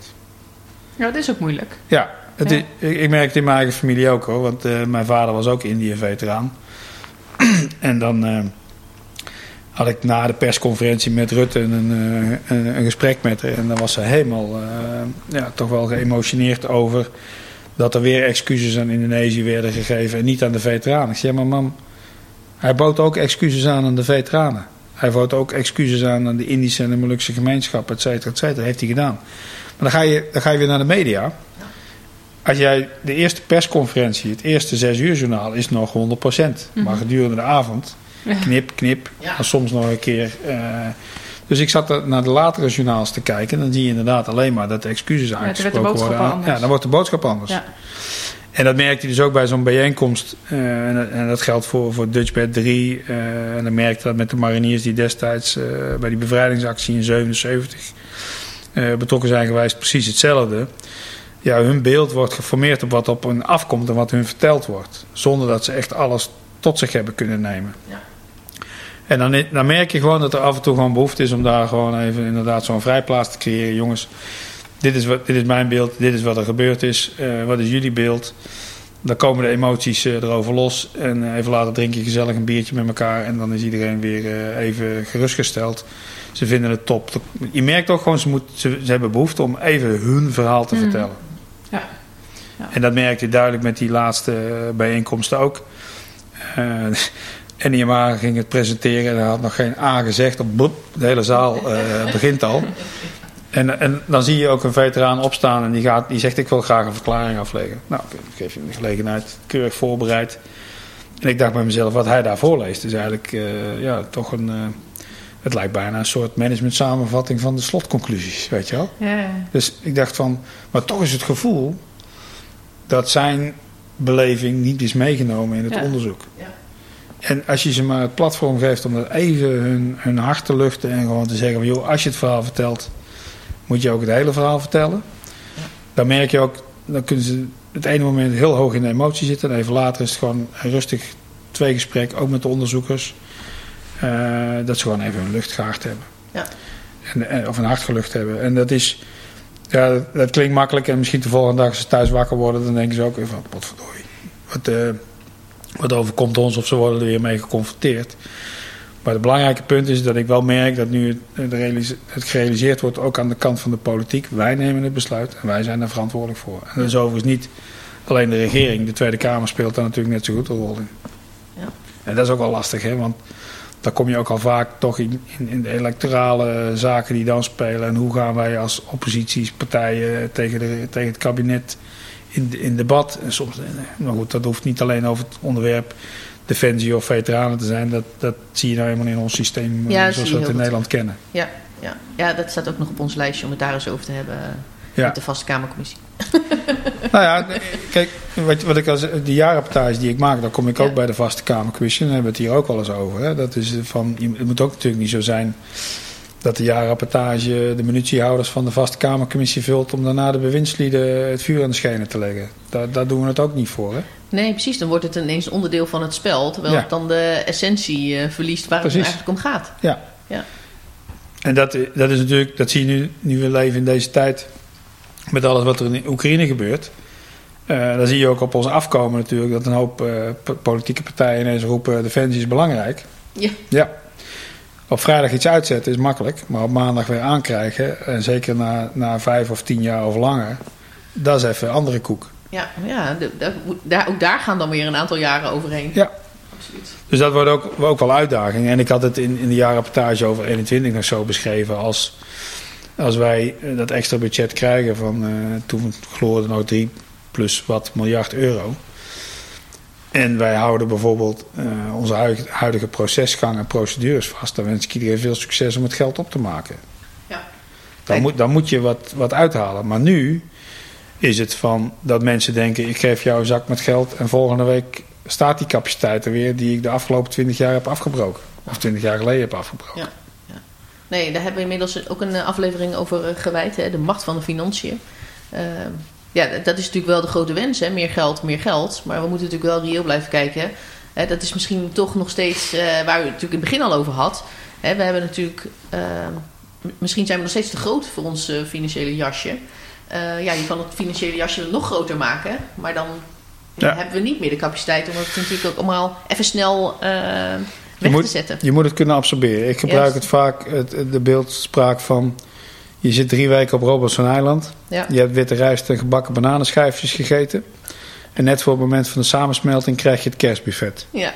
S1: Ja, dat is ook moeilijk.
S3: Ja, het
S1: Ja.
S3: is- ik, ik merk het in mijn eigen familie ook hoor, want eh, mijn vader was ook Indië-veteraan. en dan eh, had ik na de persconferentie met Rutte een, een, een gesprek met haar. En dan was ze helemaal eh, ja, toch wel geëmotioneerd over dat er weer excuses aan Indonesië werden gegeven en niet aan de veteranen. Ik zeg, ja, maar mam, hij bood ook excuses aan aan de veteranen. Hij bood ook excuses aan aan de Indische en de Molukse gemeenschap, et cetera, et cetera. heeft hij gedaan. Maar dan ga je, dan ga je weer naar de media. Als jij de eerste persconferentie, het eerste zes uur journaal is nog 100%. Maar gedurende de avond, knip, knip,
S2: Ja.
S3: en soms nog een keer. eh, dus ik zat naar de latere journaals te kijken. En dan zie je inderdaad alleen maar dat de excuses aangesproken worden. Ja, dan wordt de boodschap anders.
S1: Ja.
S3: En dat merkte hij dus ook bij zo'n bijeenkomst. eh, en, dat- en dat geldt voor, voor Dutchbed 3. eh, en dan merkte dat met de mariniers die destijds bij die bevrijdingsactie in 77 eh, betrokken zijn geweest, precies hetzelfde. Ja, hun beeld wordt geformeerd op wat op hen afkomt en wat hun verteld wordt. Zonder dat ze echt alles tot zich hebben kunnen nemen.
S2: Ja.
S3: En dan, dan merk je gewoon dat er af en toe gewoon behoefte is om daar gewoon even inderdaad zo'n vrijplaats te creëren. Jongens, dit is, wat, dit is mijn beeld, dit is wat er gebeurd is, eh, wat is jullie beeld? Dan komen de emoties eh, erover los en eh, even later drink je gezellig een biertje met elkaar en dan is iedereen weer eh, even gerustgesteld. Ze vinden het top. Je merkt ook gewoon, ze, moet, ze, ze hebben behoefte om even hun verhaal te
S1: Mhm.
S3: vertellen.
S1: Ja. Ja.
S3: En dat merkte je duidelijk met die laatste bijeenkomsten ook. Eh NIMA ging het presenteren en hij had nog geen A gezegd. Op boep, de hele zaal eh, begint al. En, en dan zie je ook een veteraan opstaan en die, gaat, die zegt: Ik wil graag een verklaring afleggen. Nou, ik geef je de gelegenheid, keurig voorbereid. En ik dacht bij mezelf: wat hij daar voorleest, is eigenlijk eh, ja, toch een. het lijkt bijna een soort management samenvatting van de slotconclusies, weet je wel.
S1: Ja.
S3: Dus ik dacht van, maar toch is het gevoel dat zijn beleving niet is meegenomen in het
S1: Ja.
S3: onderzoek.
S2: Ja.
S3: En als je ze maar het platform geeft om dat even hun, hun hart te luchten en gewoon te zeggen: van, joh, als je het verhaal vertelt, moet je ook het hele verhaal vertellen. Dan merk je ook, dan kunnen ze het ene moment heel hoog in de emotie zitten. En even later is het gewoon een rustig tweegesprek, ook met de onderzoekers. eh, dat ze gewoon even hun lucht gehaald hebben.
S2: Ja.
S3: En, en- of een hart gelucht hebben. En dat is, ja, dat, dat klinkt makkelijk. En misschien de volgende dag als ze thuis wakker worden, dan denken ze ook even van, potverdorie. Wat, eh, wat overkomt ons of ze worden er weer mee geconfronteerd. Maar het belangrijke punt is dat ik wel merk dat nu het, het gerealiseerd wordt, ook aan de kant van de politiek. Wij nemen het besluit en wij zijn daar verantwoordelijk voor. En dat is overigens niet alleen de regering. De Tweede Kamer speelt daar natuurlijk net zo goed een rol in.
S2: Ja.
S3: En dat is ook wel lastig, hè? want daar kom je ook al vaak toch in, in, in de electorale zaken die dan spelen. En hoe gaan wij als oppositiespartijen tegen, de, tegen het kabinet in, in debat. En soms, eh, maar goed, dat hoeft niet alleen over het onderwerp defensie of veteranen te zijn. Dat, dat zie je nou helemaal in ons systeem eh,
S2: Ja,
S3: zoals we het in Nederland kennen.
S2: Ja, ja. ja, dat staat ook nog op ons lijstje om het daar eens over te hebben.
S3: Ja.
S2: Met de vaste Kamercommissie.
S3: Nou ja, kijk, wat, wat ik als de jaarrapportage die ik maak, dan kom ik ook bij de vaste Kamercommissie. Daar hebben we het hier ook wel eens over. Hè. Dat is van, het moet ook natuurlijk niet zo zijn dat de jaarrapportage de munitiehouders van de vaste Kamercommissie vult om daarna de bewindslieden het vuur aan de schenen te leggen. Daar, daar doen we het ook niet voor. Hè.
S2: Nee, precies. Dan wordt het ineens onderdeel van het spel. Terwijl
S3: Ja.
S2: het dan de essentie eh, verliest waar
S3: Precies.
S2: het eigenlijk om gaat.
S3: Ja.
S2: Ja.
S3: En dat, dat is natuurlijk, dat zie je nu, nu we leven in deze tijd. Met alles wat er in Oekraïne gebeurt. Eh dan zie je ook op ons afkomen natuurlijk dat een hoop eh, politieke partijen ineens roepen: defensie is belangrijk.
S2: Ja.
S3: Ja. Op vrijdag iets uitzetten is makkelijk, maar op maandag weer aankrijgen, en zeker na, na vijf of tien jaar of langer, dat is even een andere koek.
S2: Ja, ja de- de- daar, ook daar gaan dan weer een aantal jaren overheen.
S3: Ja.
S2: Absoluut.
S3: Dus dat wordt ook, ook wel uitdaging. En ik had het in, in de jaarrapportage over 21 nog zo beschreven als, als wij eh, dat extra budget krijgen van eh, toen gloorde nog 3 plus wat miljard euro. En wij houden bijvoorbeeld eh, onze huidige, huidige procesgang en procedures vast. Dan wens ik iedereen veel succes om het geld op te maken.
S2: Ja.
S3: Dan, moet, dan moet je wat, wat uithalen. Maar nu is het van dat mensen denken: ik geef jou een zak met geld en volgende week staat die capaciteit er weer die ik de afgelopen 20 jaar heb afgebroken. Of 20 jaar geleden heb afgebroken.
S2: Ja. Nee, daar hebben we inmiddels ook een eh, aflevering over eh, gewijd. Hè? De macht van de financiën. Uh, ja, dat is natuurlijk wel de grote wens. Hè? Meer geld, meer geld. Maar we moeten natuurlijk wel reëel blijven kijken. Hè? Dat is misschien toch nog steeds uh, waar u het natuurlijk in het begin al over had. Hè? We hebben natuurlijk... Ehm, misschien zijn we nog steeds te groot voor ons financiële jasje. ja, je kan het financiële jasje nog groter maken. Maar dan ja. hebben we niet meer de capaciteit om het natuurlijk ook allemaal even snel
S3: je moet, Je moet het kunnen absorberen. Ik gebruik het vaak, het, de beeldspraak van... Je zit drie weken op Robinson Eiland. Ja. Je hebt witte rijst en gebakken bananenschijfjes gegeten. En net voor het moment van de samensmelting krijg je het kerstbuffet. Ja.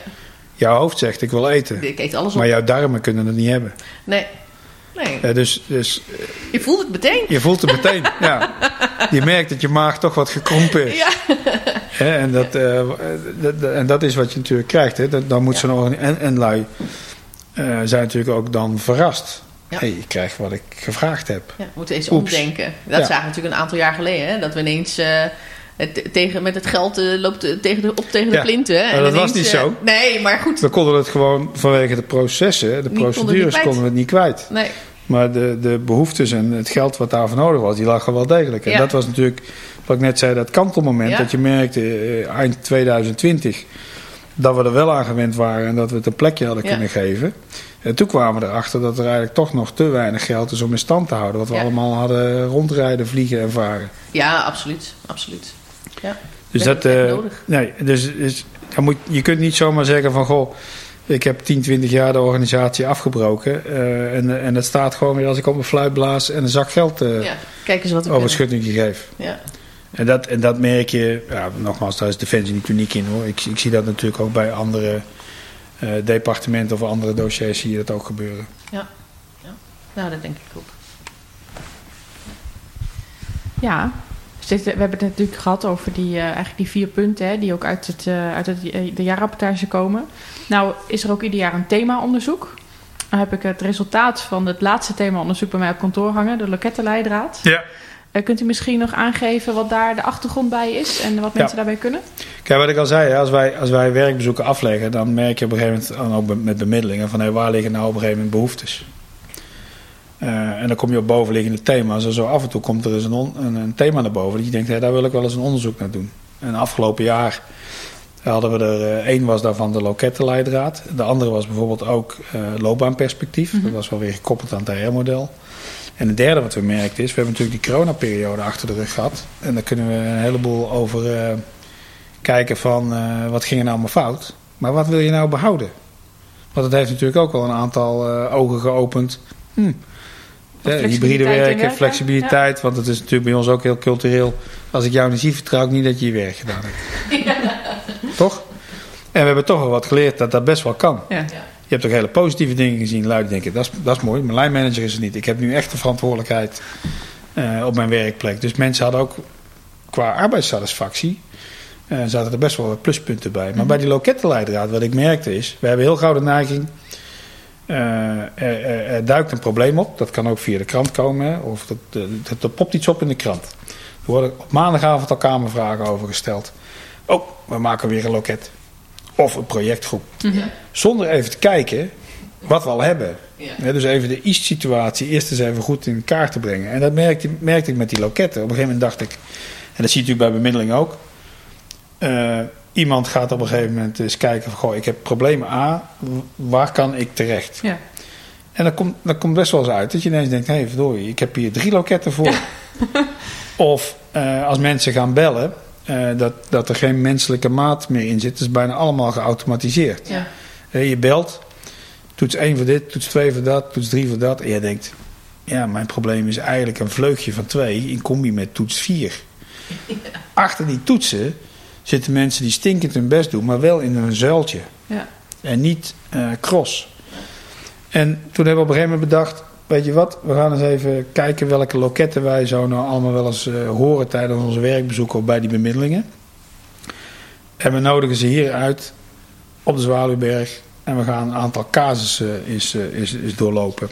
S3: Jouw hoofd zegt, ik wil eten.
S2: Ik eet alles
S3: op. Maar jouw darmen kunnen het niet hebben.
S2: Nee. Nee.
S3: Uh, dus, dus,
S2: je voelt het meteen.
S3: Je voelt het meteen, ja. Je merkt dat je maag toch wat gekrompen is. Ja. en, dat, uh, dat, en dat is wat je natuurlijk krijgt. Hè. Dat, dan moet ja. zo'n en, en lui uh, zijn natuurlijk ook dan verrast. Ja. Hey, ik krijg wat ik gevraagd heb.
S2: Ja, we moeten eens Oeps. omdenken. Dat zagen we natuurlijk een aantal jaar geleden. Hè? Dat we ineens het, tegen, met het geld loopt tegen de, op tegen de plinten.
S3: En dat was niet zo.
S2: nee, maar goed.
S3: We konden het gewoon vanwege de processen, de procedures, konden we het niet kwijt. Nee. Maar de, de behoeftes en het geld wat daarvoor nodig was, die lag wel degelijk. En dat was natuurlijk, wat ik net zei, dat kantelmoment. Dat je merkte eind 2020 dat we er wel aan gewend waren en dat we het een plekje hadden kunnen geven. En toen kwamen we erachter dat er eigenlijk toch nog te weinig geld is om in stand te houden. Wat we allemaal hadden rondrijden, vliegen en varen.
S2: Ja, absoluut. absoluut. Ja.
S3: Dus dat, uh, nee, dus, dus dan moet, je kunt niet zomaar zeggen van goh ik heb 10, 20 jaar de organisatie afgebroken. Uh, en, en het staat gewoon weer als ik op mijn fluit blaas en een zak geld uh, ja, kijk eens wat over het schuttingje geef. Ja. En, dat, en dat merk je, ja, nogmaals, daar is Defensie niet uniek in hoor. Ik, ik zie dat natuurlijk ook bij andere uh, departementen of andere dossiers zie je dat ook gebeuren.
S2: Ja, ja. nou dat denk ik ook.
S1: Ja, we hebben het natuurlijk gehad over die, uh, eigenlijk die vier punten hè, die ook uit, het, uh, uit het, de jaarrapportage komen. Nou is er ook ieder jaar een themaonderzoek. Dan heb ik het resultaat van het laatste themaonderzoek bij mij op kantoor hangen, de lokettenleidraad. Ja. Uh, kunt u misschien nog aangeven wat daar de achtergrond bij is en wat mensen daarbij kunnen?
S3: Kijk, wat ik al zei, als wij, als wij werkbezoeken afleggen, dan merk je op een gegeven moment, ook met bemiddelingen, van hey, waar liggen nou op een gegeven moment behoeftes? Uh, en dan kom je op bovenliggende thema's. En zo af en toe komt er eens een, een, een thema naar boven. Dat je denkt, hey, daar wil ik wel eens een onderzoek naar doen. En afgelopen jaar hadden we er uh, één was daarvan de lokettenleidraad. De andere was bijvoorbeeld ook uh, loopbaanperspectief. Mm Dat was wel weer gekoppeld aan het HR-model. En het derde wat we merkten is, we hebben natuurlijk die coronaperiode achter de rug gehad. En daar kunnen we een heleboel over kijken van wat ging er nou maar fout. Maar wat wil je nou behouden? Want het heeft natuurlijk ook wel een aantal ogen geopend. Hm, ja, hybride werken, flexibiliteit. Want het is natuurlijk bij ons ook heel cultureel. Als ik jou niet zie, vertrouw ik niet dat je je werk gedaan hebt. Ja. Toch? En we hebben toch wel wat geleerd dat dat best wel kan. Ja. Je hebt ook hele positieve dingen gezien. Luid denken, dat is, dat is mooi. Mijn lijnmanager is er niet. Ik heb nu echt de verantwoordelijkheid uh, op mijn werkplek. Dus mensen hadden ook qua arbeidssatisfactie... Uh, zaten er best wel wat pluspunten bij. Maar mm bij die lokettenleidraad, wat ik merkte is... We hebben heel gauw de neiging er, er, duikt een probleem op. Dat kan ook via de krant komen. Of dat, dat, er popt iets op in de krant. Er worden op maandagavond al kamervragen over gesteld. Oh, we maken weer een loket. Of een projectgroep. Mhm. Zonder even te kijken wat we al hebben. Ja. dus even de is-situatie eerst eens even goed in kaart te brengen. En dat merkte, merkte ik met die loketten. Op een gegeven moment dacht ik... En dat zie je natuurlijk bij bemiddeling ook. Uh, iemand gaat op een gegeven moment eens kijken van... Goh, ik heb probleem A, waar kan ik terecht? Ja. En dan komt, dan komt best wel eens uit dat je ineens denkt... hé, hey, verdorie, ik heb hier drie loketten voor. of uh, als mensen gaan bellen... Uh, dat, dat er geen menselijke maat meer in zit. Het is bijna allemaal geautomatiseerd. Ja. Uh, je belt, toets 1 voor dit, toets 2 voor dat, toets 3 voor dat. En je denkt, ja, mijn probleem is eigenlijk een vleugje van 2 in combi met toets 4. Ja. Achter die toetsen zitten mensen die stinkend hun best doen, maar wel in een zuiltje. Ja. En niet uh, cross. En toen hebben we op een gegeven moment bedacht, weet je wat, we gaan eens even kijken welke loketten wij zo nou allemaal wel eens uh, horen tijdens onze werkbezoeken of bij die bemiddelingen. En we nodigen ze hier uit op de Zwaluwberg en we gaan een aantal casussen is, uh, is, is doorlopen.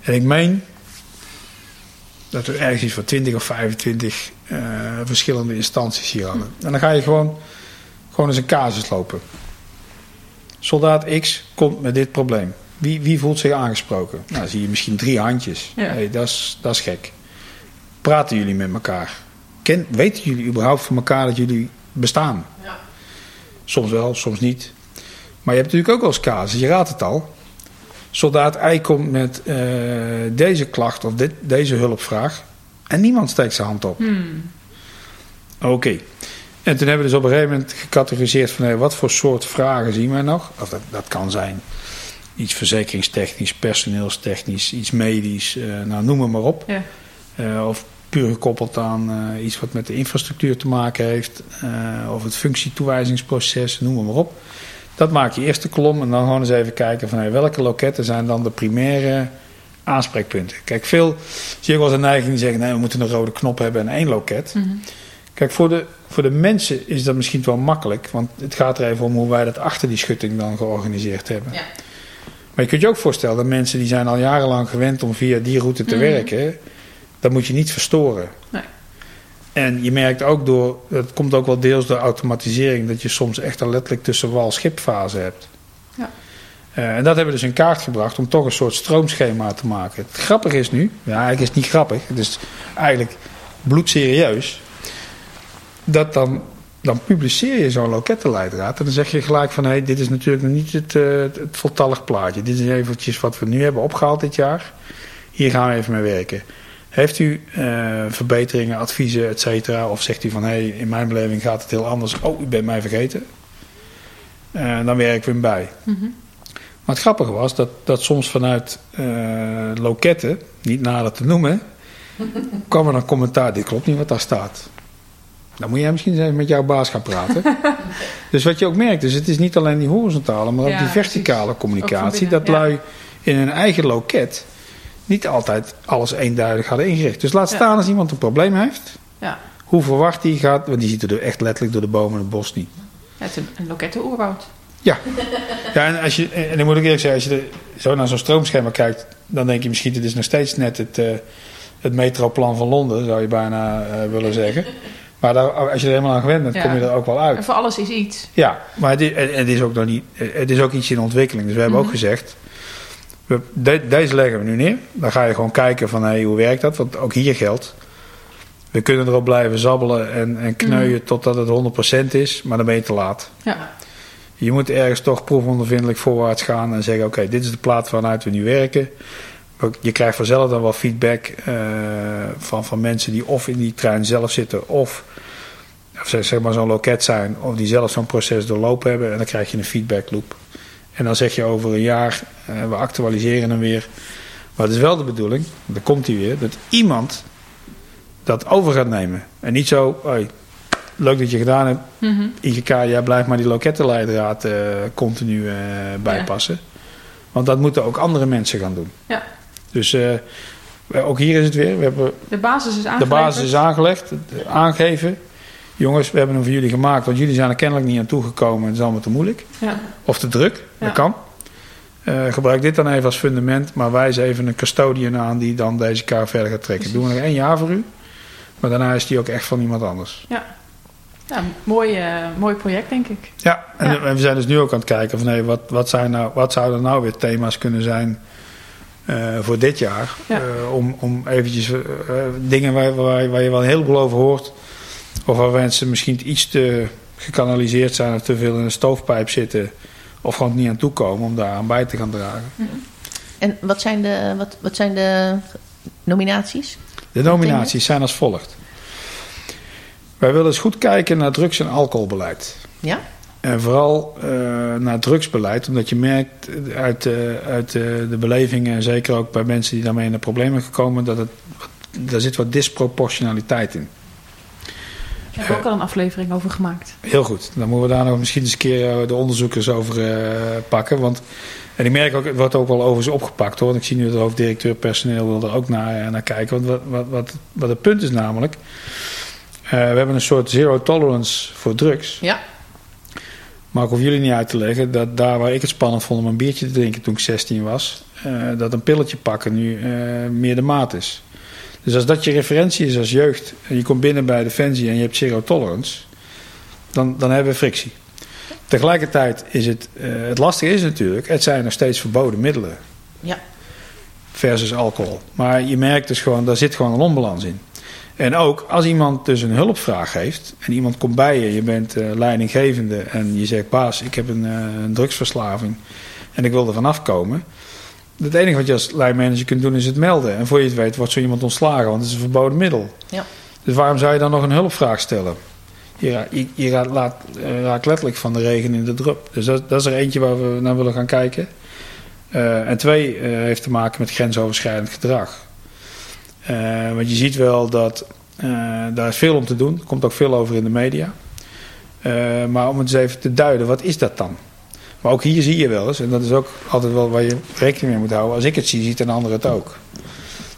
S3: En ik meen dat we ergens iets van 20 of 25 uh, verschillende instanties hier hadden. En dan ga je gewoon, gewoon eens een casus lopen. Soldaat X komt met dit probleem. Wie, wie voelt zich aangesproken? Nou, dan zie je misschien drie handjes.
S1: Ja.
S3: Hey, dat, is, dat is gek. Praten jullie met elkaar? Ken, weten jullie überhaupt van elkaar dat jullie bestaan?
S2: Ja.
S3: Soms wel, soms niet. Maar je hebt natuurlijk ook wel eens casus, je raadt het al. Soldaat I komt met eh, deze klacht of dit, deze hulpvraag. En niemand steekt zijn hand op.
S1: Hmm.
S3: Oké. En toen hebben we dus op een gegeven moment gecategoriseerd van hé, wat voor soort vragen zien wij nog. Of dat, dat kan zijn iets verzekeringstechnisch, personeelstechnisch, iets medisch, eh, nou noem het maar op.
S1: Ja.
S3: Eh, of puur gekoppeld aan eh, iets wat met de infrastructuur te maken heeft. eh, of het functietoewijzingsproces, noem maar op. Dat maak je eerste kolom en dan gewoon eens even kijken van welke loketten zijn dan de primaire aanspreekpunten. Kijk, veel zie ook wel eens een neiging die zeggen nee, we moeten een rode knop hebben en één loket.
S1: Mhm.
S3: Kijk, voor de, voor de mensen is dat misschien wel makkelijk, want het gaat er even om hoe wij dat achter die schutting dan georganiseerd hebben.
S2: Ja.
S3: Maar je kunt je ook voorstellen dat mensen die zijn al jarenlang gewend om via die route te
S1: Mhm.
S3: werken, dat moet je niet verstoren.
S1: Nee.
S3: En je merkt ook door, dat komt ook wel deels door automatisering, dat je soms echt al letterlijk tussen wal-schipfase hebt.
S1: Ja.
S3: Eh, en dat hebben we dus in kaart gebracht om toch een soort stroomschema te maken. Het grappige is nu, ja, eigenlijk is het niet grappig, het is eigenlijk bloedserieus, dat dan, dan publiceer je zo'n lokettenleidraad en dan zeg je gelijk van, hé, hey, dit is natuurlijk nog niet het, eh, het, het voltallig plaatje. Dit is eventjes wat we nu hebben opgehaald dit jaar. Hier gaan we even mee werken. Heeft u eh, verbeteringen, adviezen, et cetera? Of zegt u van, hé, hey, in mijn beleving gaat het heel anders. Oh, u bent mij vergeten. Eh, dan werken we hem bij.
S1: Mhm.
S3: Maar het grappige was dat, dat soms vanuit eh, loketten, niet nader te noemen, kwam er een commentaar: dit klopt niet wat daar staat. Dan moet jij misschien eens even met jouw baas gaan praten. dus wat je ook merkt, dus het is niet alleen die horizontale, maar ook die verticale
S1: precies.
S3: Communicatie. Dat
S1: ja.
S3: lui in hun eigen loket niet altijd alles eenduidig hadden ingericht. Dus laat staan als iemand een probleem heeft,
S1: Ja.
S3: hoe verwacht die gaat, want die ziet er echt letterlijk door de bomen en het bos niet.
S1: Ja, het is een, een lokettenoerwoud.
S3: Ja, ja en, als je, en dan moet ik eerlijk zeggen, als je er zo naar zo'n stroomschema kijkt, dan denk je misschien, dit is nog steeds net het, eh, het metroplan van Londen, zou je bijna eh, willen zeggen. Maar daar, als je er helemaal aan gewend bent,
S1: Ja.
S3: kom je er ook wel uit.
S1: En voor alles is iets.
S3: Ja, maar het is, en het is ook nog niet, het is ook iets in ontwikkeling. Dus we hebben
S1: Mhm.
S3: ook gezegd, de- deze leggen we nu neer. Dan ga je gewoon kijken van, hey, hoe werkt dat? Want ook hier geldt, we kunnen erop blijven zabbelen en, en kneuien totdat het 100% is, maar dan ben je te laat.
S1: Ja.
S3: Je moet ergens toch proefondervindelijk voorwaarts gaan en zeggen: Oké, dit is de plaat waaruit we nu werken. Je krijgt vanzelf dan wel feedback eh, van, van mensen die of in die trein zelf zitten, of, of zeg maar zo'n loket zijn, of die zelf zo'n proces doorlopen hebben. En dan krijg je een feedback loop. En dan zeg je over een jaar: eh, We actualiseren hem weer. Maar het is wel de bedoeling, dan komt hij weer, dat iemand dat over gaat nemen. En niet zo: hey, Leuk dat je gedaan hebt.
S1: Mhm.
S3: IGK, jij blijft maar die lokettenleidraad eh, continu eh, bijpassen. Want dat moeten ook andere mensen gaan doen.
S1: Ja.
S3: Dus ook hier is het weer. We hebben
S1: De basis is
S3: de
S1: aangeleverd.
S3: basis is aangelegd, het aangeven. Jongens, we hebben hem voor jullie gemaakt, want jullie zijn er kennelijk niet aan toegekomen. Het is allemaal te moeilijk.
S1: Ja.
S3: Of te druk,
S1: Ja.
S3: dat kan. Eh, gebruik dit dan even als fundament, maar wijs even een custodian aan die dan deze kaart verder gaat trekken. Doen we nog één jaar voor u, maar daarna is die ook echt van iemand anders.
S1: Ja, mooi, eh, mooi project, denk ik.
S3: Ja, en,
S1: Ja.
S3: en we zijn dus nu ook aan het kijken van hey, wat, wat, zijn nou, wat zouden nou weer thema's kunnen zijn eh, voor dit jaar.
S1: Ja.
S3: Om, om eventjes dingen waar, waar, waar je wel een heleboel over hoort. Of waar mensen misschien iets te gekanaliseerd zijn of te veel in een stoofpijp zitten. Of gewoon niet aan toekomen om daar aan bij te gaan dragen.
S2: En wat zijn de, wat, wat zijn de nominaties?
S3: De nominaties zijn als volgt. Wij willen eens goed kijken naar drugs- en alcoholbeleid.
S2: Ja?
S3: En vooral eh, naar drugsbeleid, omdat je merkt uit, uit de belevingen, en zeker ook bij mensen die daarmee in de problemen gekomen, dat het, daar zit wat disproportionaliteit in.
S1: Daar hebben we ook al een aflevering over gemaakt.
S3: Heel goed. Dan moeten we daar nog misschien eens een keer eh, de onderzoekers over eh, pakken. Want, en ik merk ook, het wordt ook wel over ze opgepakt hoor. Ik zie nu dat de hoofddirecteur personeel wil er ook naar, eh, naar kijken. Want wat, wat, wat, wat het punt is namelijk, we hebben een soort zero tolerance voor drugs.
S2: Ja.
S3: Maar ik hoef jullie niet uit te leggen dat daar waar ik het spannend vond om een biertje te drinken toen ik 16 was, dat een pilletje pakken nu meer de maat is. Dus als dat je referentie is als jeugd en je komt binnen bij Defensie en je hebt zero tolerance, dan, dan hebben we frictie. Tegelijkertijd is het, eh, het lastige is natuurlijk, het zijn nog steeds verboden middelen.
S2: Ja.
S3: Versus alcohol. Maar je merkt dus gewoon, daar zit gewoon een onbalans in. En ook als iemand dus een hulpvraag heeft en iemand komt bij je, je bent eh, leidinggevende en je zegt: Baas, ik heb een, eh, een drugsverslaving en ik wil er vanaf komen. Het enige wat je als lijnmanager kunt doen is het melden. En voor je het weet wordt zo iemand ontslagen, want het is een verboden middel.
S2: Ja.
S3: Dus waarom zou je dan nog een hulpvraag stellen? Je, ra- je, je raakt, laat, eh, raakt letterlijk van de regen in de drup. Dus dat, dat is er eentje waar we naar willen gaan kijken. Eh, en twee eh, heeft te maken met grensoverschrijdend gedrag. Eh, want je ziet wel dat eh, daar is veel om te doen. Er komt ook veel over in de media. Eh, maar om het eens even te duiden, wat is dat dan? Maar ook hier zie je wel eens, en dat is ook altijd wel waar je rekening mee moet houden. Als ik het zie, ziet een ander het ook.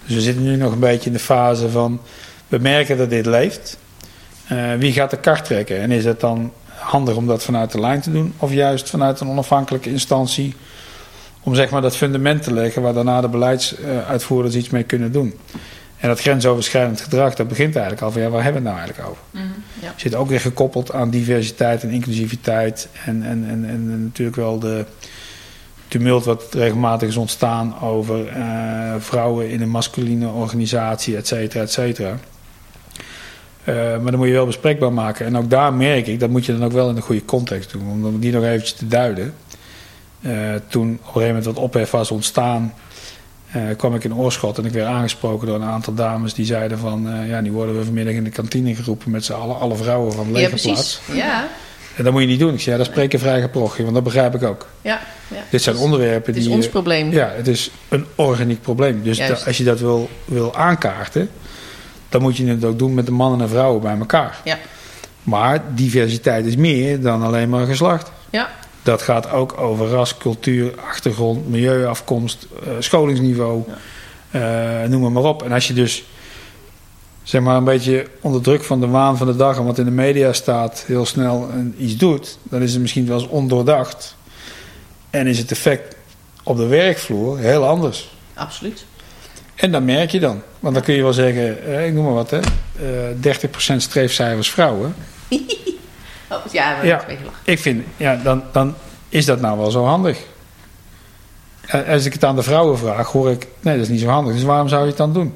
S3: Dus we zitten nu nog een beetje in de fase van, we merken dat dit leeft. Eh, wie gaat de kar trekken? En is het dan handig om dat vanuit de lijn te doen? Of juist vanuit een onafhankelijke instantie om zeg maar dat fundament te leggen waar daarna de beleidsuitvoerders iets mee kunnen doen. En dat grensoverschrijdend gedrag, dat begint eigenlijk al van ja, waar hebben we het nou eigenlijk over?
S2: ja.
S3: Zit ook weer gekoppeld aan diversiteit en inclusiviteit en, en, en, en, en natuurlijk wel de tumult wat regelmatig is ontstaan over eh, vrouwen in een masculine organisatie, et cetera, et cetera. Eh, maar dan moet je wel bespreekbaar maken. En ook daar merk ik, dat moet je dan ook wel in de goede context doen. Om die nog eventjes te duiden. Eh, toen op een gegeven moment wat ophef was ontstaan, eh, kwam ik in Oorschot en ik werd aangesproken door een aantal dames die zeiden van, eh, ja, nu worden we vanmiddag in de kantine geroepen met z'n allen, alle vrouwen van de
S2: Ja, precies. Ja.
S3: En dat moet je niet doen. Ik zei, ja, dat spreken vrij geprochen, want dat begrijp ik ook.
S2: Ja. ja.
S3: Dit zijn
S2: Dus
S3: onderwerpen
S2: Het is
S3: die...
S2: ons
S3: je-
S2: probleem.
S3: ja, het is een organiek probleem. Dus da- als je dat wil, wil aankaarten, dan moet je het ook doen met de mannen en vrouwen bij elkaar.
S2: Ja.
S3: Maar diversiteit is meer dan alleen maar geslacht.
S2: Ja.
S3: Dat gaat ook over ras, cultuur, achtergrond, milieuafkomst, eh, scholingsniveau, eh, noem maar, maar op. En als je dus zeg maar een beetje onder druk van de waan van de dag en wat in de media staat, heel snel iets doet, dan is het misschien wel eens ondoordacht. En is het effect op de werkvloer heel anders.
S2: Absoluut.
S3: En dat merk je dan. Want dan kun je wel zeggen, eh, ik noem maar wat, hè, eh 30% streefcijfers vrouwen.
S2: Oh, ja, maar
S3: Ja.
S2: wel.
S3: Ik vind, ja, dan, dan is dat nou wel zo handig. Eh, Als ik het aan de vrouwen vraag, hoor ik, nee, dat is niet zo handig. Dus waarom zou je het dan doen?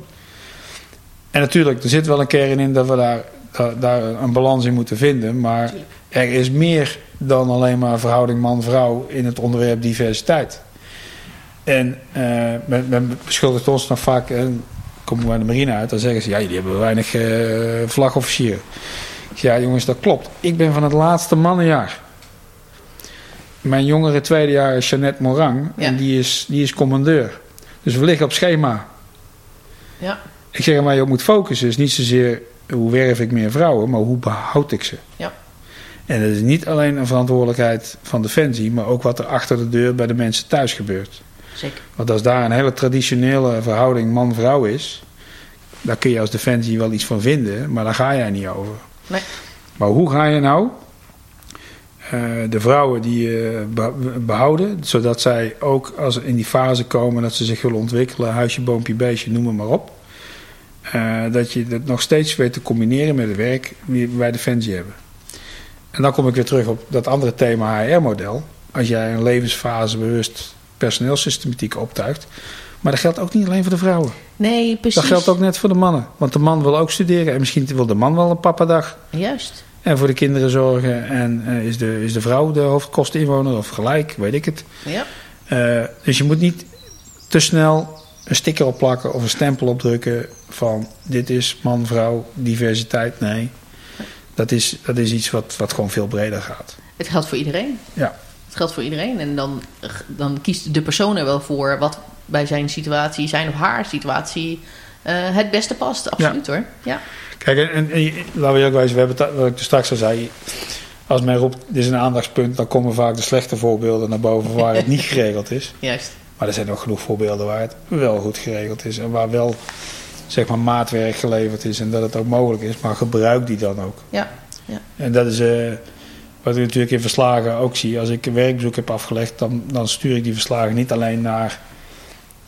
S3: En natuurlijk, er zit wel een kern in dat we daar, daar, daar een balans in moeten vinden. Maar er is meer dan alleen maar verhouding man-vrouw in het onderwerp diversiteit. En eh, men, men beschuldigt ons nog vaak, eh, komen we bij de marine uit, dan zeggen ze, ja, jullie hebben weinig eh vlagofficieren. Ja jongens, dat klopt. Ik ben van het laatste mannenjaar. Mijn jongere tweede jaar is Jeannette Morang.
S2: Ja.
S3: En die is, die is commandeur. Dus we liggen op schema.
S2: Ja.
S3: Ik zeg waar je op moet focussen is niet zozeer hoe werf ik meer vrouwen, maar hoe behoud ik ze.
S2: Ja.
S3: En dat is niet alleen een verantwoordelijkheid van Defensie, maar ook wat er achter de deur bij de mensen thuis gebeurt.
S2: Zeker.
S3: Want als daar een hele traditionele verhouding man-vrouw is, daar kun je als Defensie wel iets van vinden, maar daar ga jij niet over. Maar hoe ga je nou eh, de vrouwen die eh, be- behouden, zodat zij ook als ze in die fase komen dat ze zich willen ontwikkelen, huisje, boompje, beestje, noem maar op. eh, dat je dat nog steeds weet te combineren met het werk die we bij Defensie hebben. En dan kom ik weer terug op dat andere thema HR-model. Als jij een levensfase bewust personeelssystematiek optuigt. Maar dat geldt ook niet alleen voor de vrouwen.
S2: Nee, precies.
S3: Dat geldt ook net voor de mannen. Want de man wil ook studeren. En misschien wil de man wel een papadag.
S2: Juist.
S3: En voor de kinderen zorgen. En eh, is, de, is de vrouw de hoofdkosteninwoner of gelijk, weet ik het.
S2: Ja.
S3: Eh, dus je moet niet te snel een sticker opplakken of een stempel opdrukken van dit is man, vrouw, diversiteit. Nee, dat is, dat is iets wat, wat gewoon veel breder gaat.
S2: Het geldt voor iedereen.
S3: Ja.
S2: Het geldt voor iedereen. En dan, dan kiest de persoon er wel voor wat bij zijn situatie, zijn of haar situatie, eh, het beste past. Absoluut hoor. Ja.
S3: Kijk, en, en, en je- laten we je ook wijzen, we hebben wat ik straks al zei. Als men roept, dit is een aandachtspunt, dan komen vaak de slechte voorbeelden naar boven waar het niet geregeld is.
S2: Juist.
S3: Maar er zijn ook genoeg voorbeelden waar het wel goed geregeld is. En waar wel, zeg maar, maatwerk geleverd is en dat het ook mogelijk is. Maar gebruik die dan ook.
S2: Ja.
S3: En dat is eh, wat ik natuurlijk in verslagen ook zie. Als ik een werkbezoek heb afgelegd, dan, dan stuur ik die verslagen niet alleen naar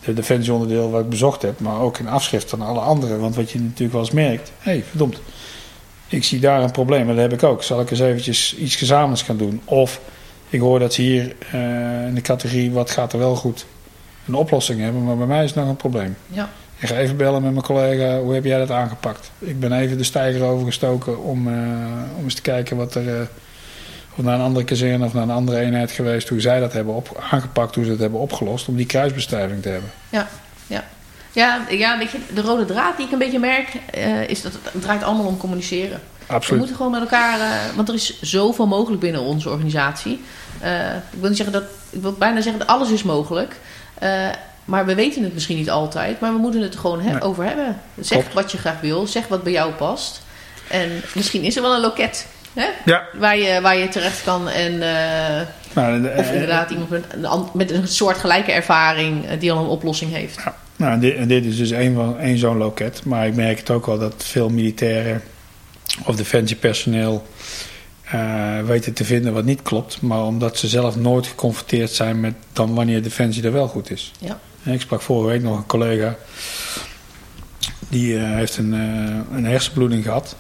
S3: de defensieonderdeel wat ik bezocht heb, maar ook in afschrift van alle anderen. Want wat je natuurlijk wel eens merkt, hé, hey, verdomd, ik zie daar een probleem en dat heb ik ook. Zal ik eens eventjes iets gezamenlijks gaan doen? Of Ik hoor dat ze hier eh, in de categorie wat gaat er wel goed een oplossing hebben, maar bij mij is het nog een probleem.
S2: Ja.
S3: Ik ga even bellen met mijn collega, hoe heb jij dat aangepakt? Ik ben even de steiger overgestoken om, eh, om eens te kijken wat er, eh, of naar een andere kazerne of naar een andere eenheid geweest, hoe zij dat hebben op, aangepakt, hoe ze dat hebben opgelost, om die kruisbestuiving te hebben.
S2: Ja, ja. Ja, ja, weet je, de rode draad die ik een beetje merk, eh, is dat het draait allemaal om communiceren. We
S3: Absoluut.
S2: moeten gewoon met elkaar, eh, want er is zoveel mogelijk binnen onze organisatie. Eh, ik wil niet zeggen dat, ik wil bijna zeggen dat alles is mogelijk. Maar we weten het misschien niet altijd, maar we moeten het er gewoon he-
S3: Nee.
S2: over hebben. Zeg
S3: Klopt.
S2: wat je graag wil, zeg wat bij jou past. En misschien is er wel een loket hè?
S3: Ja,
S2: Waar, je, waar je terecht kan en eh,
S3: nou, de-
S2: of
S3: eh,
S2: inderdaad iemand met een, an- met een soort gelijke ervaring eh, die al een oplossing heeft.
S3: Ja, nou, en dit, en dit is dus één, van- één zo'n loket. Maar ik merk het ook wel dat veel militairen of defensiepersoneel weten te vinden wat niet klopt. Maar omdat ze zelf nooit geconfronteerd zijn met dan wanneer defensie er wel goed is.
S2: Ja.
S3: Ik sprak vorige week nog een collega. Die heeft een, eh, een hersenbloeding gehad.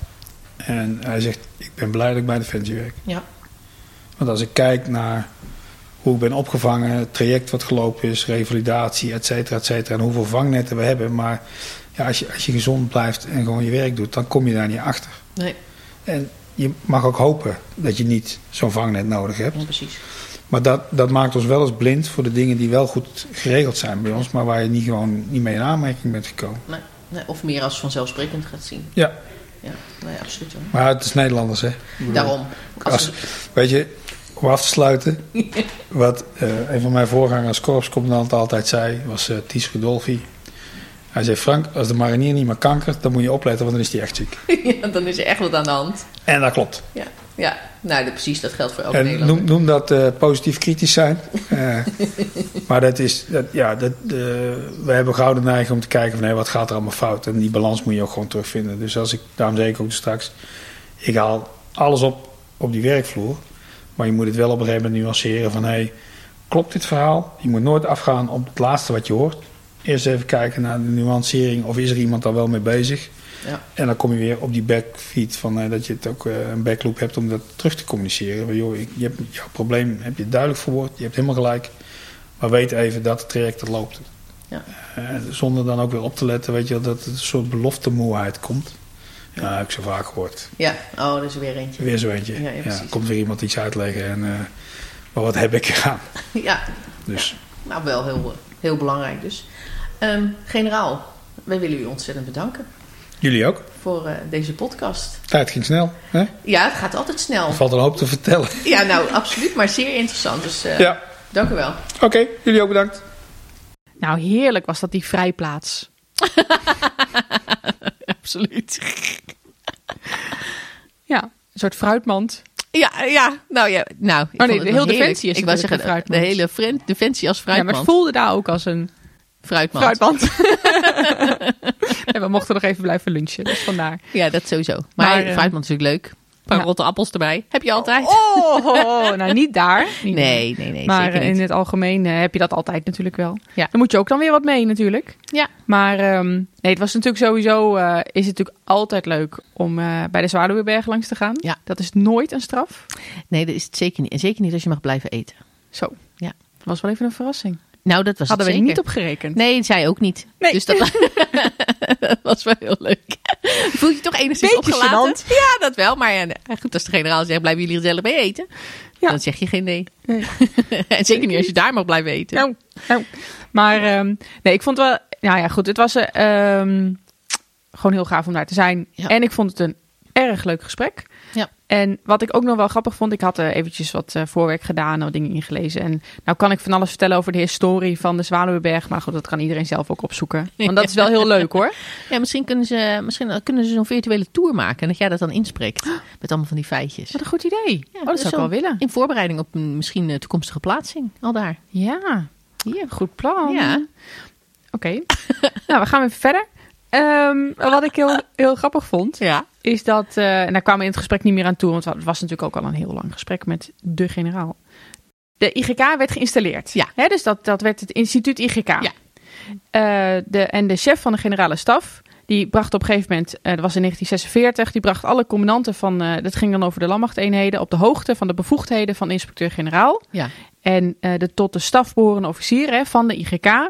S3: En hij zegt, ik ben blij dat ik bij defensie werk.
S2: Ja.
S3: Want als ik kijk naar hoe ik ben opgevangen, het traject wat gelopen is, revalidatie, et cetera, et cetera. En hoeveel vangnetten we hebben. Maar ja, als, je, als je gezond blijft en gewoon je werk doet, dan kom je daar niet achter.
S2: Nee,
S3: En je mag ook hopen dat je niet zo'n vangnet nodig hebt.
S2: ja, precies.
S3: Maar dat, dat maakt ons wel eens blind voor de dingen die wel goed geregeld zijn bij ons, maar waar je niet gewoon niet mee in aanmerking bent gekomen.
S2: Nee, nee, of meer als vanzelfsprekend gaat zien.
S3: Ja,
S2: Ja, nee, absoluut hoor.
S3: maar het is Nederlanders, hè?
S2: Daarom. Als,
S3: Als, weet je, om af te sluiten, wat eh, een van mijn voorgangers als korpscommandant altijd zei, was eh Ties Rudolfi. Hij zei, Frank, als de marinier niet meer kankert, dan moet je opletten, want dan is hij echt ziek.
S2: ja, dan is er echt wat aan de hand.
S3: En dat klopt.
S2: Ja, ja. Nou precies, dat geldt voor elke
S3: En
S2: Nederlander.
S3: noem, noem dat eh, positief kritisch zijn. Eh, maar dat is, dat, ja, dat, we hebben gouden neiging om te kijken van hé, wat gaat er allemaal fout. En die balans moet je ook gewoon terugvinden. Dus als ik, daarom zei ik ook straks, ik haal alles op op die werkvloer. Maar je moet het wel op een gegeven moment nuanceren van hé, klopt dit verhaal? Je moet nooit afgaan op het laatste wat je hoort. Eerst even kijken naar de nuancering of is er iemand daar wel mee bezig.
S2: Ja.
S3: En dan kom je weer op die backfeed van eh, dat je het ook eh, een backloop hebt om dat terug te communiceren. Van, joh, je hebt, jouw probleem heb je duidelijk verwoord, je hebt helemaal gelijk. Maar weet even dat het traject dat loopt.
S2: Ja.
S3: Eh, zonder dan ook weer op te letten, weet je, dat het een soort beloftemoeheid komt. Ja, heb ik zo vaak gehoord.
S2: Ja, oh, dat is er weer eentje.
S3: Weer zo eentje.
S2: Ja, ja,
S3: Ja,
S2: precies.
S3: komt weer iemand iets uitleggen. En, maar wat heb ik eraan?
S2: Ja,
S3: Dus
S2: nou wel heel, heel belangrijk dus. Ehm, generaal, wij willen u ontzettend bedanken
S3: jullie ook.
S2: voor eh, deze podcast.
S3: Tijd ging snel. Hè?
S2: Ja, het gaat altijd snel.
S3: Er valt een hoop te vertellen.
S2: Ja, nou, absoluut, maar zeer interessant. Dus eh,
S3: Ja,
S2: dank u wel.
S3: oké. jullie ook bedankt.
S1: Nou, heerlijk was dat die vrijplaats.
S2: Absoluut.
S1: Ja, een soort fruitmand.
S2: Ja, ja, nou ja, nou. ik
S1: Oh nee,
S2: vond het
S1: de hele. Defensie is
S2: Ik wou
S1: natuurlijk
S2: zeggen,
S1: een
S2: de,
S1: fruitmand.
S2: de hele Defensie als
S1: Ja, maar
S2: fruitmand.
S1: het voelde daar ook als een
S2: fruitmand.
S1: fruitmand. en we mochten nog even blijven lunchen, dus vandaar.
S2: Ja, dat sowieso. Maar,
S1: Maar, eh,
S2: fruitmand is natuurlijk leuk. Een paar
S1: ja.
S2: rotte appels erbij. Heb je altijd?
S1: Oh, nou niet daar. Niet
S2: nee, nee, nee.
S1: maar
S2: zeker
S1: eh,
S2: niet.
S1: in het algemeen eh, heb je dat altijd natuurlijk wel.
S2: Ja.
S1: Dan moet je ook dan weer wat mee natuurlijk.
S2: Ja.
S1: Maar ehm, nee, het was natuurlijk sowieso, eh, is het natuurlijk altijd leuk om eh, bij de Zwaluweberg langs te gaan.
S2: Ja.
S1: Dat is nooit een straf.
S2: Nee, dat is het zeker niet. En zeker niet als je mag blijven eten.
S1: Zo.
S2: Ja.
S1: Dat was wel even een verrassing.
S2: Nou, dat was
S1: Hadden we
S2: zeker.
S1: niet op gerekend.
S2: Nee, zij ook niet.
S1: Nee.
S2: Dus dat, dat was wel heel leuk. Voel je toch enigszins
S1: Beetje
S2: opgelaten?
S1: gênant.
S2: Ja, dat wel. Maar ja, nee. goed, als de generaal zegt, blijven jullie gezellig mee eten?
S1: Ja.
S2: Dan zeg je geen nee.
S1: Nee.
S2: en zeker niet als je daar mag blijven eten.
S1: Nou, nou. Maar ehm, nee, ik vond wel... Nou ja, goed. Het was eh, ehm, gewoon heel gaaf om daar te zijn.
S2: Ja.
S1: En ik vond het een erg leuk gesprek.
S2: Ja.
S1: En wat ik ook nog wel grappig vond, ik had er eventjes wat eh, voorwerk gedaan, wat dingen ingelezen. En nou kan ik van alles vertellen over de historie van de Zwaluweberg, maar goed, dat kan iedereen zelf ook opzoeken. Want dat is wel heel leuk hoor.
S2: Ja, misschien kunnen ze, misschien kunnen ze zo'n virtuele tour maken. En dat jij dat dan inspreekt. Met allemaal van die feitjes.
S1: Wat een goed idee.
S2: Ja,
S1: oh, dat zou ik wel willen.
S2: In voorbereiding op een misschien eh, toekomstige plaatsing. Al daar.
S1: Ja,
S2: Hier.
S1: goed plan.
S2: Ja.
S1: Oké. nou, we gaan even verder. Ehm, wat ik heel, heel grappig vond,
S2: Ja.
S1: is dat, eh en daar kwamen we in het gesprek niet meer aan toe, want het was natuurlijk ook al een heel lang gesprek met de generaal. De IGK werd geïnstalleerd.
S2: Ja.
S1: Hè, dus dat, dat werd het instituut IGK.
S2: Ja.
S1: Eh, de, en de chef van de generale staf, die bracht op een gegeven moment, eh, dat was in 1946, die bracht alle commandanten van, dat ging dan over de landmachteenheden, op de hoogte van de bevoegdheden van de inspecteur-generaal.
S2: Ja.
S1: En de tot de staf behorende officieren van de IGK,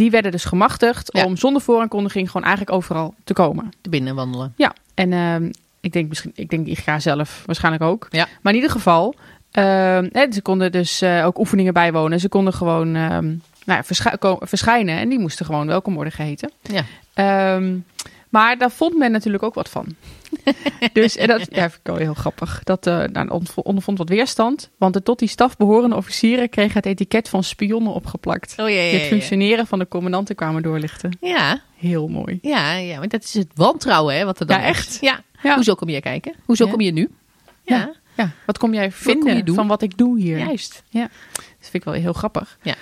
S1: die werden dus gemachtigd
S2: Ja.
S1: om zonder vooraankondiging gewoon eigenlijk overal te komen.
S2: Te binnen wandelen.
S1: Ja, en ehm, ik denk misschien, ik denk IGK zelf waarschijnlijk ook.
S2: Ja.
S1: Maar in ieder geval, ehm, hè, ze konden dus eh, ook oefeningen bijwonen. Ze konden gewoon ehm, nou ja, verschijnen en die moesten gewoon welkom worden geheten.
S2: Ja.
S1: Ehm, maar daar vond men natuurlijk ook wat van. dus en dat ja, vind ik wel heel grappig. Dat eh nou, ondervo- ondervond wat weerstand. Want de tot die staf behorende officieren kregen het etiket van spionnen opgeplakt.
S2: Oh ja, ja, ja,
S1: het functioneren van de commandanten kwamen doorlichten.
S2: Ja,
S1: Heel mooi.
S2: ja, ja, maar dat is het wantrouwen, hè, wat er dan
S1: Ja,
S2: is.
S1: echt.
S2: Ja.
S1: Ja.
S2: Hoezo kom je kijken? Hoezo
S1: Ja.
S2: kom je nu? Ja,
S1: Ja, wat kom jij
S2: kom je
S1: vinden van wat ik doe hier?
S2: juist.
S1: Dat vind ik wel heel grappig.
S2: Ja.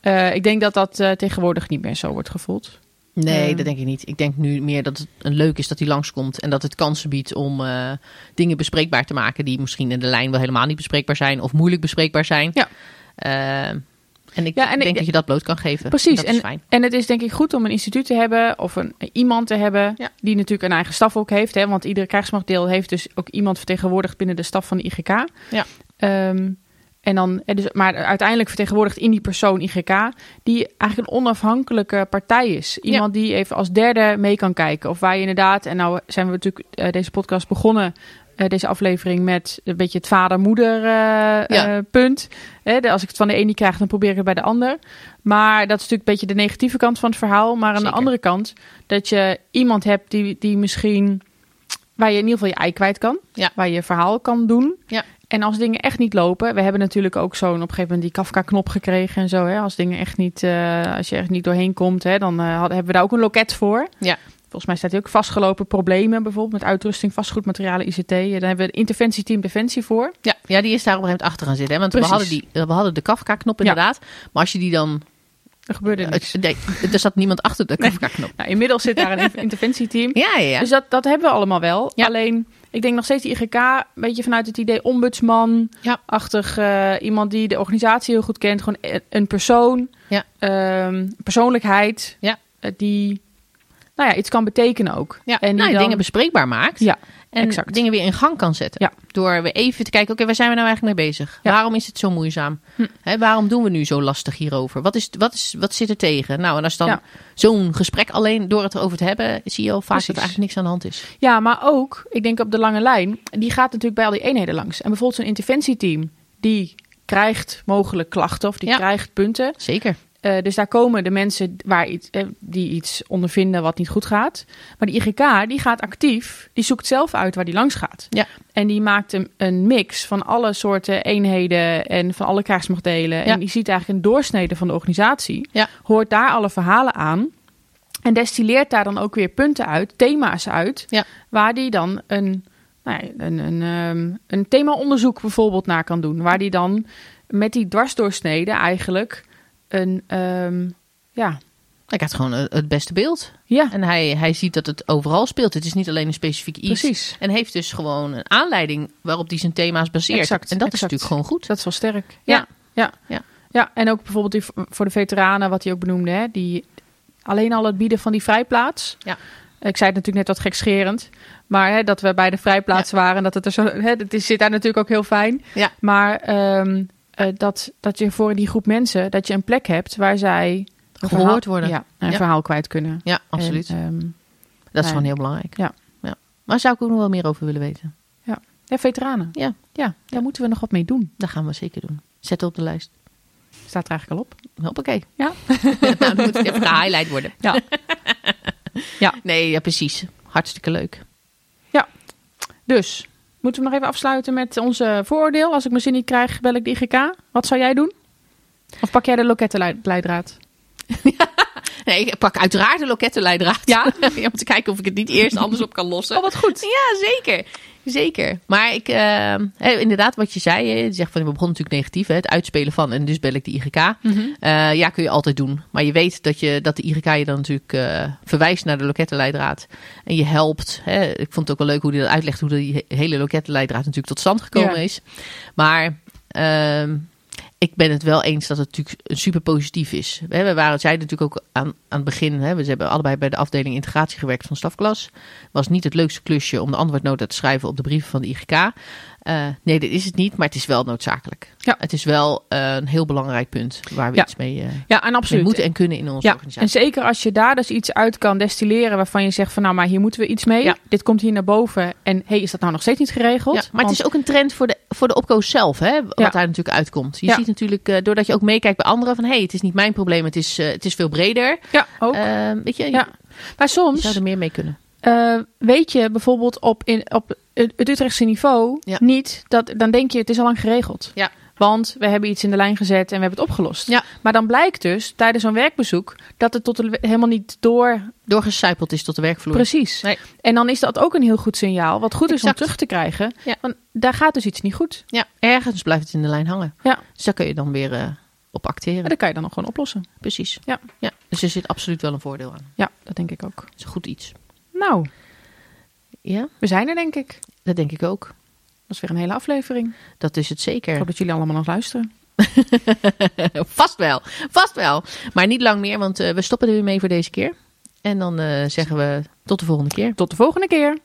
S1: Eh, ik denk dat dat eh, tegenwoordig niet meer zo wordt gevoeld.
S2: Nee,
S1: Eh.
S2: dat denk ik niet. Ik denk nu meer dat het een leuk is dat hij langskomt. En dat het kansen biedt om eh, dingen bespreekbaar te maken die misschien in de lijn wel helemaal niet bespreekbaar zijn. Of moeilijk bespreekbaar zijn.
S1: Ja.
S2: Eh, en ik
S1: Ja, en ik-
S2: denk dat je dat bloot kan geven.
S1: Precies.
S2: Dat is
S1: En,
S2: fijn.
S1: en het is denk ik goed om een instituut te hebben of een, iemand te hebben
S2: Ja.
S1: die natuurlijk een eigen staf ook heeft. Hè, want iedere krijgsmachtdeel heeft dus ook iemand vertegenwoordigd binnen de staf van de IGK.
S2: Ja.
S1: Ehm, en dan, eh, dus, maar uiteindelijk vertegenwoordigt in die persoon IGK, die eigenlijk een onafhankelijke partij is. Iemand die even als derde mee kan kijken. Of waar je inderdaad, en nou zijn we natuurlijk eh, deze podcast begonnen, eh, deze aflevering met een beetje het vader-moeder
S2: Ja.
S1: eh, punt. Hè, de- als ik het van de niet krijg, dan probeer ik het bij de ander. Maar dat is natuurlijk een beetje de negatieve kant van het verhaal. Maar aan
S2: Zeker.
S1: de andere kant, dat je iemand hebt die, die misschien... waar je in ieder geval je ei kwijt kan.
S2: Ja.
S1: Waar je je verhaal kan doen.
S2: Ja.
S1: En als dingen echt niet lopen... We hebben natuurlijk ook zo'n op een gegeven moment die Kafka-knop gekregen en zo. Hè? Als dingen echt niet... eh, als je er niet doorheen komt, hè, dan eh, hebben we daar ook een loket voor.
S2: Ja.
S1: Volgens mij staat hier ook vastgelopen problemen. Bijvoorbeeld met uitrusting, vastgoedmaterialen, ICT. Daar hebben we het interventieteam Defensie voor.
S2: Ja, ja, die is daar op een gegeven moment achter gaan zitten. Hè? Want we hadden, die, we hadden de Kafka-knop
S1: Ja.
S2: inderdaad. Maar als je die dan...
S1: Er gebeurde niks.
S2: Het, nee, er zat niemand achter de Kafka-knop.
S1: Nou, inmiddels zit daar een interventieteam.
S2: Ja, ja, ja.
S1: Dus dat, dat hebben we allemaal wel.
S2: Ja.
S1: Alleen, ik denk nog steeds die IGK, een beetje vanuit het idee ombudsman-achtig. eh, iemand die de organisatie heel goed kent. Gewoon e- een persoon,
S2: Ja.
S1: ehm, persoonlijkheid,
S2: Ja.
S1: eh, die nou ja, iets kan betekenen ook.
S2: ja.
S1: En die
S2: nou,
S1: dan-
S2: dingen bespreekbaar maakt.
S1: Ja,
S2: En
S1: exact.
S2: dingen weer in gang kan zetten.
S1: Ja.
S2: Door weer even te kijken, oké, waar zijn we nou eigenlijk mee bezig?
S1: Ja.
S2: Waarom is het zo moeizaam?
S1: Hm.
S2: Hè, waarom doen we nu zo lastig hierover? Wat, is, wat, is, wat zit er tegen? Nou, en als dan
S1: Ja.
S2: zo'n gesprek alleen door het erover te hebben, zie je al vaak
S1: Precies.
S2: dat er eigenlijk niks aan de hand is.
S1: Ja, maar ook, ik denk op de lange lijn, die gaat natuurlijk bij al die eenheden langs. En bijvoorbeeld zo'n interventieteam, die krijgt mogelijk klachten of die krijgt punten.
S2: Zeker.
S1: Eh, dus daar komen de mensen waar iets, eh, die iets ondervinden wat niet goed gaat. Maar de IGK die gaat actief, die zoekt zelf uit waar die langs gaat.
S2: Ja.
S1: En die maakt een, een mix van alle soorten eenheden en van alle krijgsmachtdelen.
S2: Ja.
S1: En die ziet eigenlijk een doorsnede van de organisatie.
S2: Ja.
S1: Hoort daar alle verhalen aan. En destilleert daar dan ook weer punten uit, thema's uit.
S2: Ja.
S1: Waar die dan een, nou ja, een, een, ehm, een themaonderzoek bijvoorbeeld naar kan doen. Waar die dan met die dwarsdoorsnede eigenlijk een, ehm, ja,
S2: Hij krijgt gewoon het beste beeld.
S1: ja,
S2: En hij, hij ziet dat het overal speelt. Het is niet alleen een specifiek iets.
S1: precies.
S2: En heeft dus gewoon een aanleiding waarop hij zijn thema's baseert.
S1: Exact,
S2: en dat is natuurlijk gewoon goed.
S1: Dat is wel sterk.
S2: Ja.
S1: Ja, ja.
S2: Ja.
S1: ja. en ook bijvoorbeeld die, voor de veteranen, wat hij ook benoemde, hè, die alleen al het bieden van die vrijplaats.
S2: Ja.
S1: Ik zei het natuurlijk net wat gekscherend, maar hè, dat we bij de vrijplaats waren, dat het er zo, hè, het is, zit daar natuurlijk ook heel fijn.
S2: Ja.
S1: Maar ehm, eh, dat, dat je voor die groep mensen, dat je een plek hebt waar zij
S2: Gehoord
S1: verhaal-
S2: worden.
S1: Ja, een
S2: Ja.
S1: verhaal kwijt kunnen.
S2: Ja, absoluut.
S1: En, ehm,
S2: dat is gewoon heel belangrijk.
S1: Ja.
S2: ja. Maar zou ik ook nog wel meer over willen weten?
S1: ja, veteranen.
S2: Ja.
S1: Ja, daar moeten we nog wat mee doen.
S2: Dat gaan we zeker doen. Zet op de lijst.
S1: Staat er eigenlijk al op.
S2: Hoppakee.
S1: Ja.
S2: nou, dan moet het even gehighlight worden.
S1: Ja. Ja.
S2: Nee, ja, precies. Hartstikke leuk.
S1: Dus, moeten we nog even afsluiten met onze vooroordeel? Als ik mijn zin niet krijg, bel ik de IGK. Wat zou jij doen? Of pak jij de lokettenleidraad?
S2: Nee, ik pak uiteraard de lokettenleidraad.
S1: Ja?
S2: om te kijken of ik het niet eerst anders op kan lossen.
S1: Oh, wat goed.
S2: Ja, zeker. Zeker. Maar ik, hè, inderdaad, wat je zei, je zegt van, we begonnen natuurlijk negatief, hè, het uitspelen van, en dus bel ik de IGK.
S1: Mhm.
S2: Eh, ja, kun je altijd doen. Maar je weet dat, je, dat de IGK je dan natuurlijk verwijst naar de lokettenleidraad. En je helpt. Hè. Ik vond het ook wel leuk hoe hij dat uitlegt, hoe die he- hele lokettenleidraad natuurlijk tot stand gekomen
S1: Ja.
S2: is. Maar ehm, ik ben het wel eens dat het natuurlijk super positief is. We, waren, zeiden natuurlijk ook aan, aan het begin, hè, we hebben allebei bij de afdeling integratie gewerkt van stafklas. Was niet het leukste klusje om de antwoordnota te schrijven op de brieven van de IGK. Uh, nee, dat is het niet, maar het is wel noodzakelijk.
S1: Ja.
S2: Het is wel uh, een heel belangrijk punt waar we
S1: Ja.
S2: iets mee, uh,
S1: Ja, en absoluut.
S2: moeten en kunnen in onze
S1: Ja, en
S2: organisatie.
S1: zeker als je daar dus iets uit kan destilleren waarvan je zegt van nou, maar hier moeten we iets mee.
S2: Ja.
S1: Dit komt hier naar boven. En hey, is dat nou nog steeds niet geregeld?
S2: Ja, maar
S1: Want-
S2: het is ook een trend voor de, voor de opkoos zelf, hè, wat daar natuurlijk uitkomt. Je ziet natuurlijk, eh, doordat je ook meekijkt bij anderen, van hé, hey, het is niet mijn probleem, het is, eh, het is veel breder.
S1: Ja, ook.
S2: Eh, weet je, je-
S1: Ja. maar
S2: je
S1: soms
S2: zou er meer mee kunnen.
S1: Eh, weet je bijvoorbeeld op, in, op het Utrechtse niveau
S2: Ja.
S1: niet dat dan denk je het is al lang geregeld.
S2: Ja.
S1: Want we hebben iets in de lijn gezet en we hebben het opgelost.
S2: Ja.
S1: Maar dan blijkt dus tijdens zo'n werkbezoek dat het tot de, helemaal niet door.
S2: Doorgecijpeld is tot de werkvloer.
S1: Precies.
S2: Nee.
S1: En dan is dat ook een heel goed signaal. Wat goed is
S2: Exact.
S1: om terug te krijgen.
S2: Ja.
S1: Want daar gaat dus iets niet goed.
S2: Ja, ergens blijft het in de lijn hangen.
S1: Ja.
S2: Dus daar kun je dan weer eh, op acteren.
S1: En dat kan je dan nog gewoon oplossen.
S2: Precies.
S1: Ja.
S2: ja. Dus er zit absoluut wel een voordeel aan.
S1: Ja, dat denk ik ook.
S2: Het is een goed iets.
S1: Nou,
S2: Ja,
S1: we zijn er denk ik.
S2: dat denk ik ook.
S1: Dat is weer een hele aflevering.
S2: Dat is het
S1: Ik
S2: zeker.
S1: hoop dat jullie allemaal nog luisteren.
S2: vast wel, vast wel. Maar niet lang meer, want eh, we stoppen er weer mee voor deze keer. En dan eh, zeggen we tot de volgende keer.
S1: Tot de volgende keer.